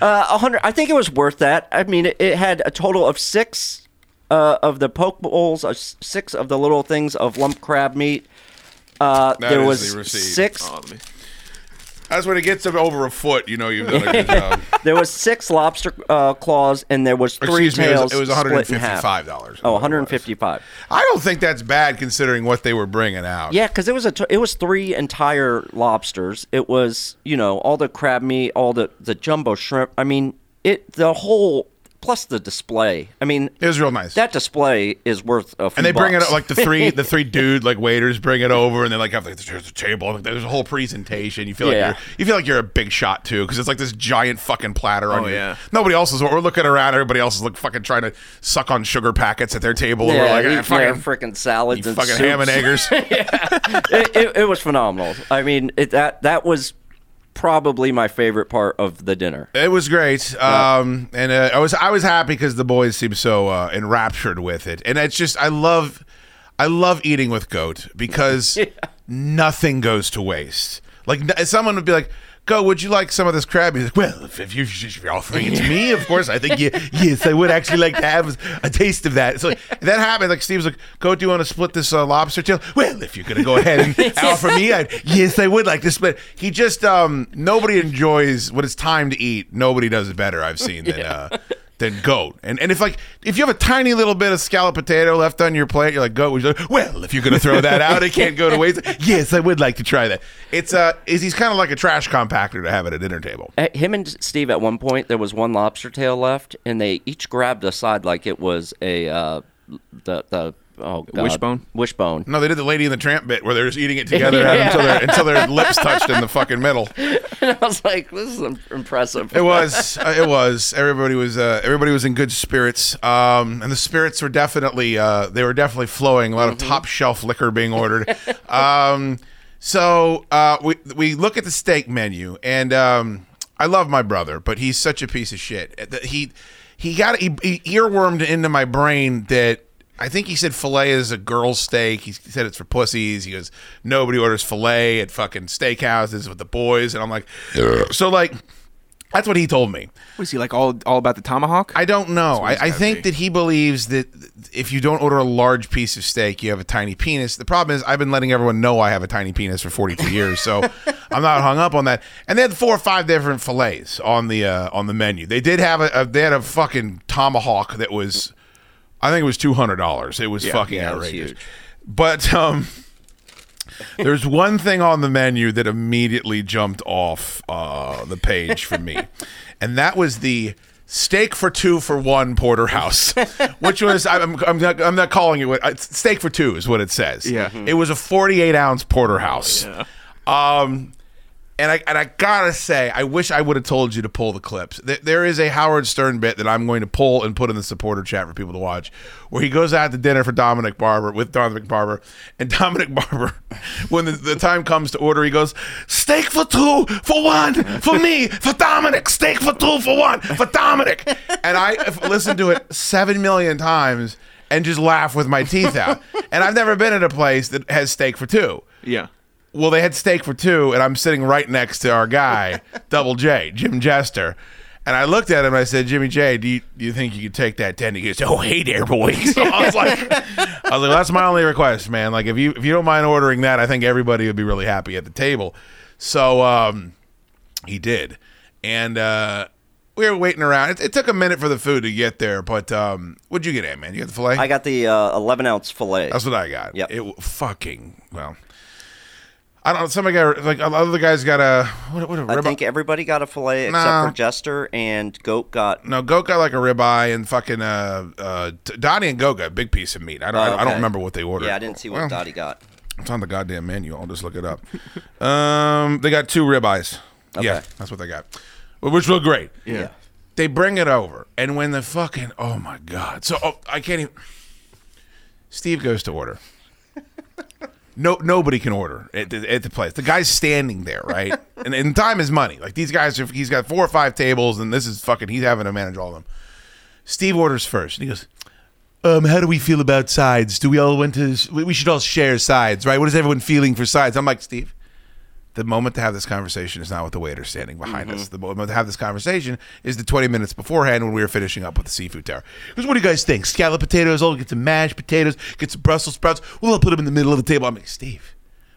a hundred. I think it was worth that. I mean, it, it had a total of six uh, of the poke bowls, uh, six of the little things of lump crab meat. Uh, there was the six. That's when it gets up over a foot. You know you've done a good job. There was six lobster uh, claws, and there was three Excuse me, it was- tails. it was split in half. $155. Oh, 155. I don't think that's bad considering what they were bringing out. Yeah, because it was a t- it was three entire lobsters. It was you know all the crab meat, all the the jumbo shrimp. I mean it the whole plus the display. I mean It was real nice. that display is worth a few and they bring it up like the three the three dude like waiters bring it over and they like have like there's a table and there's a whole presentation you feel like you're you feel like you're a big shot too because it's like this giant fucking platter oh, on Oh, you yeah. nobody else is we're looking around everybody else is like fucking trying to suck on sugar packets at their table and yeah, we're like eat ah, their fucking, freaking salads and fucking ham and soups. eggers it, it, it was phenomenal. I mean it, that that was probably my favorite part of the dinner. It was great, um, and uh, I was I was happy because the boys seemed so uh, enraptured with it, and it's just I love I love eating with goat because nothing goes to waste. Like someone would be like. Go, would you like some of this crab? He's like, well, if, if, you, if you're offering it to me, of course, I think yes, I would actually like to have a taste of that. So if that happened. Like Steve's like, go, do you want to split this uh, lobster tail? Well, if you're gonna go ahead and offer me, I, yes, I would like to split. He just, um, nobody enjoys when it's time to eat. Nobody does it better. I've seen than uh, than goat. And and if like if you have a tiny little bit of scalloped potato left on your plate, you're like goat. Would you like, well, if you're gonna throw that out, it can't go to waste. Yes, I would like to try that. It's uh, is he's kind of like a trash compactor to have at a dinner table. Uh, Him and Steve at one point there was one lobster tail left, and they each grabbed a side like it was a uh, the the oh god Wishbone? wishbone. No, they did the Lady and the Tramp bit where they're just eating it together until their until their lips touched in the fucking middle. And I was like, this is impressive. It was. Uh, it was. Everybody was. Uh, everybody was in good spirits. Um, and the spirits were definitely. Uh, they were definitely flowing. A lot of top shelf liquor being ordered. um, so uh, we we look at the steak menu, and um, I love my brother, but he's such a piece of shit. Uh, He he got he, he earwormed into my brain that. I think he said filet is a girl's steak. He said it's for pussies. He goes, nobody orders filet at fucking steakhouses with the boys. And I'm like, so like, that's what he told me. Was he like all all about the tomahawk? I don't know. I, I think be. that he believes that if you don't order a large piece of steak, you have a tiny penis. The problem is, I've been letting everyone know I have a tiny penis for 42 years, so I'm not hung up on that. And they had four or five different fillets on the uh, on the menu. They did have a, a they had a fucking tomahawk that was, I think it was two hundred dollars. It was Yeah. fucking Yeah, it was outrageous. But um, there's one thing on the menu that immediately jumped off uh, the page for me, and that was the steak for two for one porterhouse, which was I'm, I'm, not, I'm not calling it what steak for two is what it says. Yeah. it was a 48 ounce porterhouse. Um, and I and I gotta say, I wish I would have told you to pull the clips. There, is a Howard Stern bit that I'm going to pull and put in the supporter chat for people to watch, where he goes out to dinner for Dominic Barbara with Dominic Barbara, and Dominic Barbara, when the, the time comes to order, he goes, "Steak for two, for one, for me, for Dominic. Steak for two, for one, for Dominic." And I listened to it seven million times. and just laugh with my teeth out. and I've never been at a place that has steak for two. Yeah. Well, they had steak for two, and I'm sitting right next to our guy, Double J, Jim Jester. And I looked at him and I said, Jimmy J, do you, do you think you could take that 10? He goes, Oh, hey there, boys. So I was like, I was like, that's my only request, man. Like, if you if you don't mind ordering that, I think everybody would be really happy at the table. So um, he did. And uh, we were waiting around. It, it took a minute for the food to get there, but um, what'd you get, Ant Man? You got the filet? I got the uh, 11 ounce fillet. That's what I got. Yep. It fucking well. I don't know. Somebody got like other guys got a what? what a I rib- think everybody got a fillet except Nah. for Jester and Goat got. no, Goat got like a ribeye and fucking uh, uh, T- Donnie and Goat got a big piece of meat. I don't. Oh, I don't remember what they ordered. Yeah, I didn't see what Well, Dottie got. It's on the goddamn menu. I'll just look it up. um, they got two ribeyes. Yeah, that's what they got, which look great. Yeah. They bring it over, and when the fucking oh my god, so oh, I can't even. Steve goes to order. No, nobody can order at the, at the place. The guy's standing there, right? and, and time is money. Like these guys, are, he's got four or five tables, and this is fucking. He's having to manage all of them. Steve orders first, and he goes, "Um, how do we feel about sides? Do we all want to? We we should all share sides, right? What is everyone feeling for sides?" I'm like, Steve, the moment to have this conversation is not with the waiter standing behind mm-hmm. us. The moment to have this conversation is the 20 minutes beforehand when we were finishing up with the seafood tower. Because what do you guys think? Scallop potatoes, oh, get some mashed potatoes, get some Brussels sprouts. We'll put them in the middle of the table. I'm like, Steve,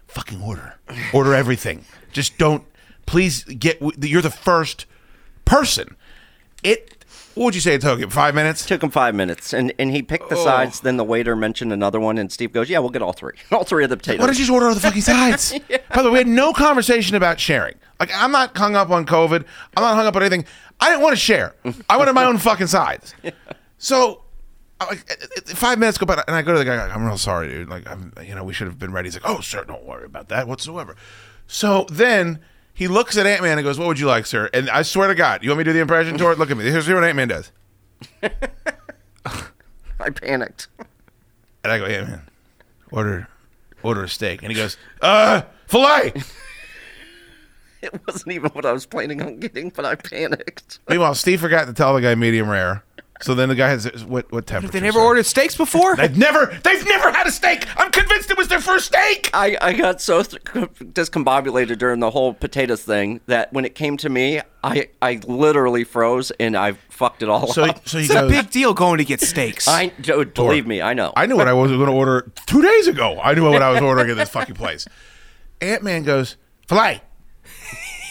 fucking order. Order everything. Just don't, please get, you're the first person. It, what would you say it took him? Five minutes? Took him five minutes, and and he picked the Oh. sides. Then the waiter mentioned another one, and Steve goes, "Yeah, we'll get all three, all three of the potatoes." Why don't you just order all the fucking sides? By the way, we had no conversation about sharing. Like, I'm not hung up on COVID. I'm not hung up on anything. I didn't want to share. I wanted my own fucking sides. So, like, it- it- five minutes go by, and I go to the guy. like, I'm real sorry, dude. Like, I'm, you know, we should have been ready. He's like, oh, sir, don't worry about that whatsoever. So then he looks at Ant Man and goes, "What would you like, sir?" And I swear to God, you want me to do the impression, Tor? Look at me. Here's what Ant Man does. I panicked. And I go, yeah, man, order, order a steak. And he goes, uh, filet. It wasn't even what I was planning on getting, but I panicked. Meanwhile, Steve forgot to tell the guy medium rare. So then the guy has what what temperature? They never ordered steaks before? They've never they've never had a steak. I'm convinced it was their first steak. I, I got so th- discombobulated during the whole potatoes thing that when it came to me, I, I literally froze and I fucked it all So up. so he It's a big deal going to get steaks. I dude, believe me, I know. I knew what I was going to order two days ago. I knew what I was ordering at this fucking place. Ant Man goes filet,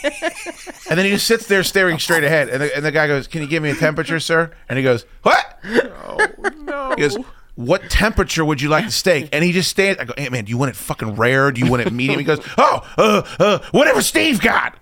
and then he just sits there staring straight ahead. And the, and the guy goes, "Can you give me a temperature, sir?" And he goes, "What?" Oh no. He goes, "What temperature would you like the steak?" And he just stands. I go, "Ant Man, do you want it fucking rare? Do you want it medium?" He goes, "Oh, uh, uh, whatever Steve got."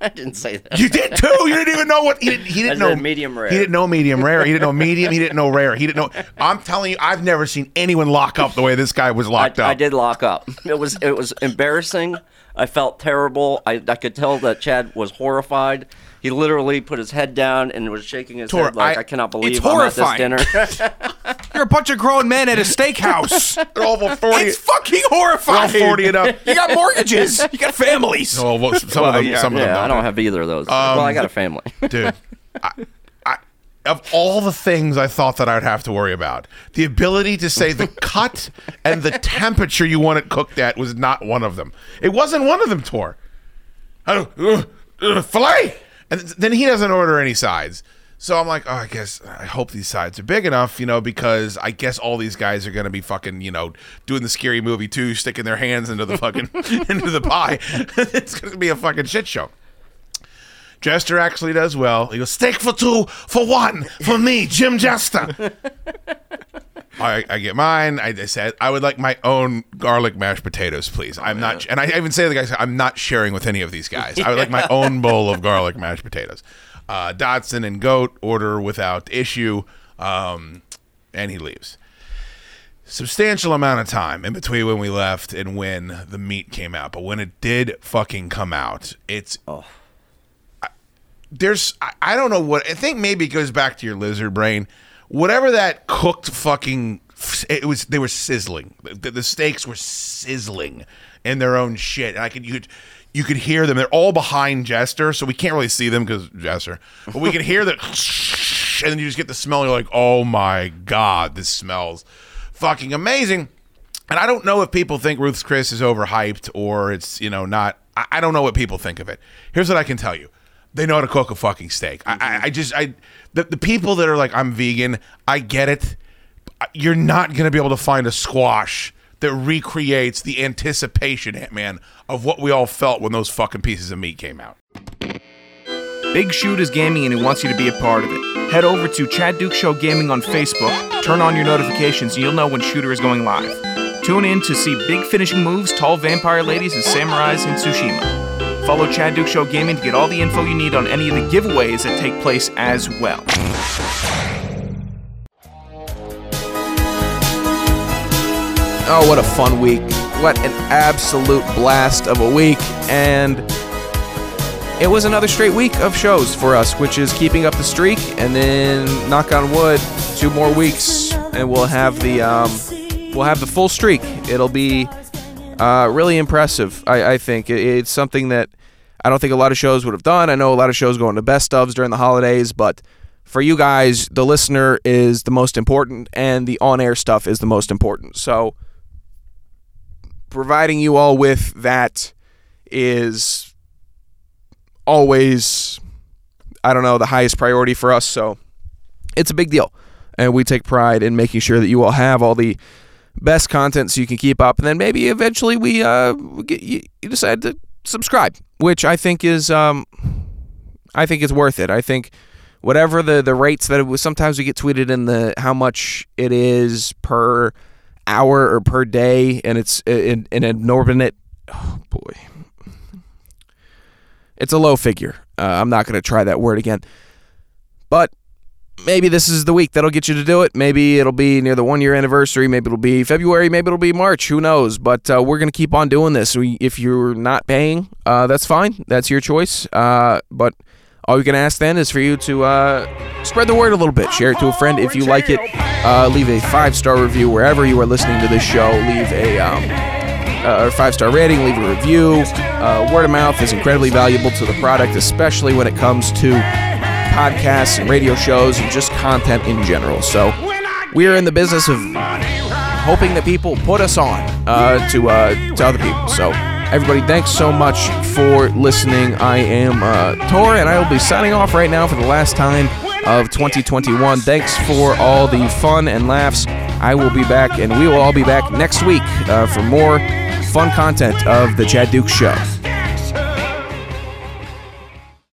I didn't say that. You did too. You didn't even know what he didn't. He didn't know medium rare. He didn't know medium rare. He didn't know medium. He didn't know rare. He didn't know. I'm telling you, I've never seen anyone lock up the way this guy was locked I, up. I did lock up. It was it was embarrassing. I felt terrible. I, I could tell that Chad was horrified. He literally put his head down and was shaking his Tor, head like I- I, cannot believe It's I'm at this dinner. You're a bunch of grown men at a steakhouse. They're all about forty. it's fucking They're all forty and up. You got mortgages. You got families. No, well, some Well, of them. yeah. Some of them. yeah, I don't. don't have either of those. well, I got a um, family. dude. I, I, of all the things I thought that I'd have to worry about, the ability to say the cut and the temperature you want it cooked at was not one of them. It wasn't one of them, Tor. Uh, uh, filet, and then he doesn't order any sides. So I'm like, oh, I guess I hope these sides are big enough, you know, because I guess all these guys are gonna be fucking, you know, doing the scary movie too, sticking their hands into the fucking into the pie. it's gonna be a fucking shit show. Jester actually does well. He goes, steak for two, for one, for me, Jim Jester. I, I get mine. I, said I would like my own garlic mashed potatoes, please. I'm not, and I even say to the guys, I'm not sharing with any of these guys. I would like my own bowl of garlic mashed potatoes. Uh, Dotson and Goat order without issue, um, and he leaves. Substantial amount of time in between when we left and when the meat came out, but when it did fucking come out, it's there's I, don't know what I think maybe it goes back to your lizard brain. Whatever that cooked fucking it was they were sizzling. The, the steaks were sizzling in their own shit. And I could you could you could hear them. They're all behind Jester, so we can't really see them because Jester. But we can hear the and then you just get the smell. And you're like, oh my god, this smells fucking amazing. And I don't know if people think Ruth's Chris is overhyped or it's you know not. I don't know what people think of it. Here's what I can tell you: they know how to cook a fucking steak. I, I, I just I the, the people that are like I'm vegan, I get it. You're not gonna be able to find a squash that recreates the anticipation, man, of what we all felt when those fucking pieces of meat came out. Big Shude is gaming and he wants you to be a part of it. Head over to Chad Duke Show Gaming on Facebook, turn on your notifications, and you'll know when Shooter is going live. Tune in to see big finishing moves, tall vampire ladies, and samurais in Tsushima. Follow Chad Duke Show Gaming to get all the info you need on any of the giveaways that take place as well. Oh, what a fun week. What an absolute blast of a week. And it was another straight week of shows for us, which is keeping up the streak. And then, knock on wood, two more weeks, and we'll have the um, we'll have the full streak. It'll be uh, really impressive. I, I think It- it's something that I don't think a lot of shows would have done. I know a lot of shows go into best ofs during the holidays, but for you guys, the listener is the most important, and the on-air stuff is the most important. So, providing you all with that is always, I don't know, the highest priority for us. So, it's a big deal, and we take pride in making sure that you all have all the best content so you can keep up. And then maybe eventually we uh get, you, you decide to subscribe which i think is um i think is worth it. I think whatever the the rates that it was sometimes we get tweeted in the how much it is per hour or per day and it's an, an inordinate oh boy. It's a low figure. Uh, i'm not going to try that word again. But maybe this is the week that'll get you to do it. Maybe it'll be near the one year anniversary. Maybe it'll be February. Maybe it'll be March. Who knows? But uh, we're going to keep on doing this. We, if you're not paying, uh, that's fine. That's your choice. Uh, but all you can ask then is for you to uh, spread the word a little bit. Share it to a friend if you like it. Uh, leave a five star review wherever you are listening to this show. Leave a. Um, uh, five star rating, leave a review. Uh, word of mouth is incredibly valuable to the product, especially when it comes to podcasts and radio shows and just content in general. So we are in the business of hoping that people put us on uh, to uh, to other people. So everybody, thanks so much for listening. I am uh, Tor, and I will be signing off right now for the last time of 2021. Thanks for all the fun and laughs. I will be back, and we will all be back next week uh, for more fun content of the Chad Duke Show.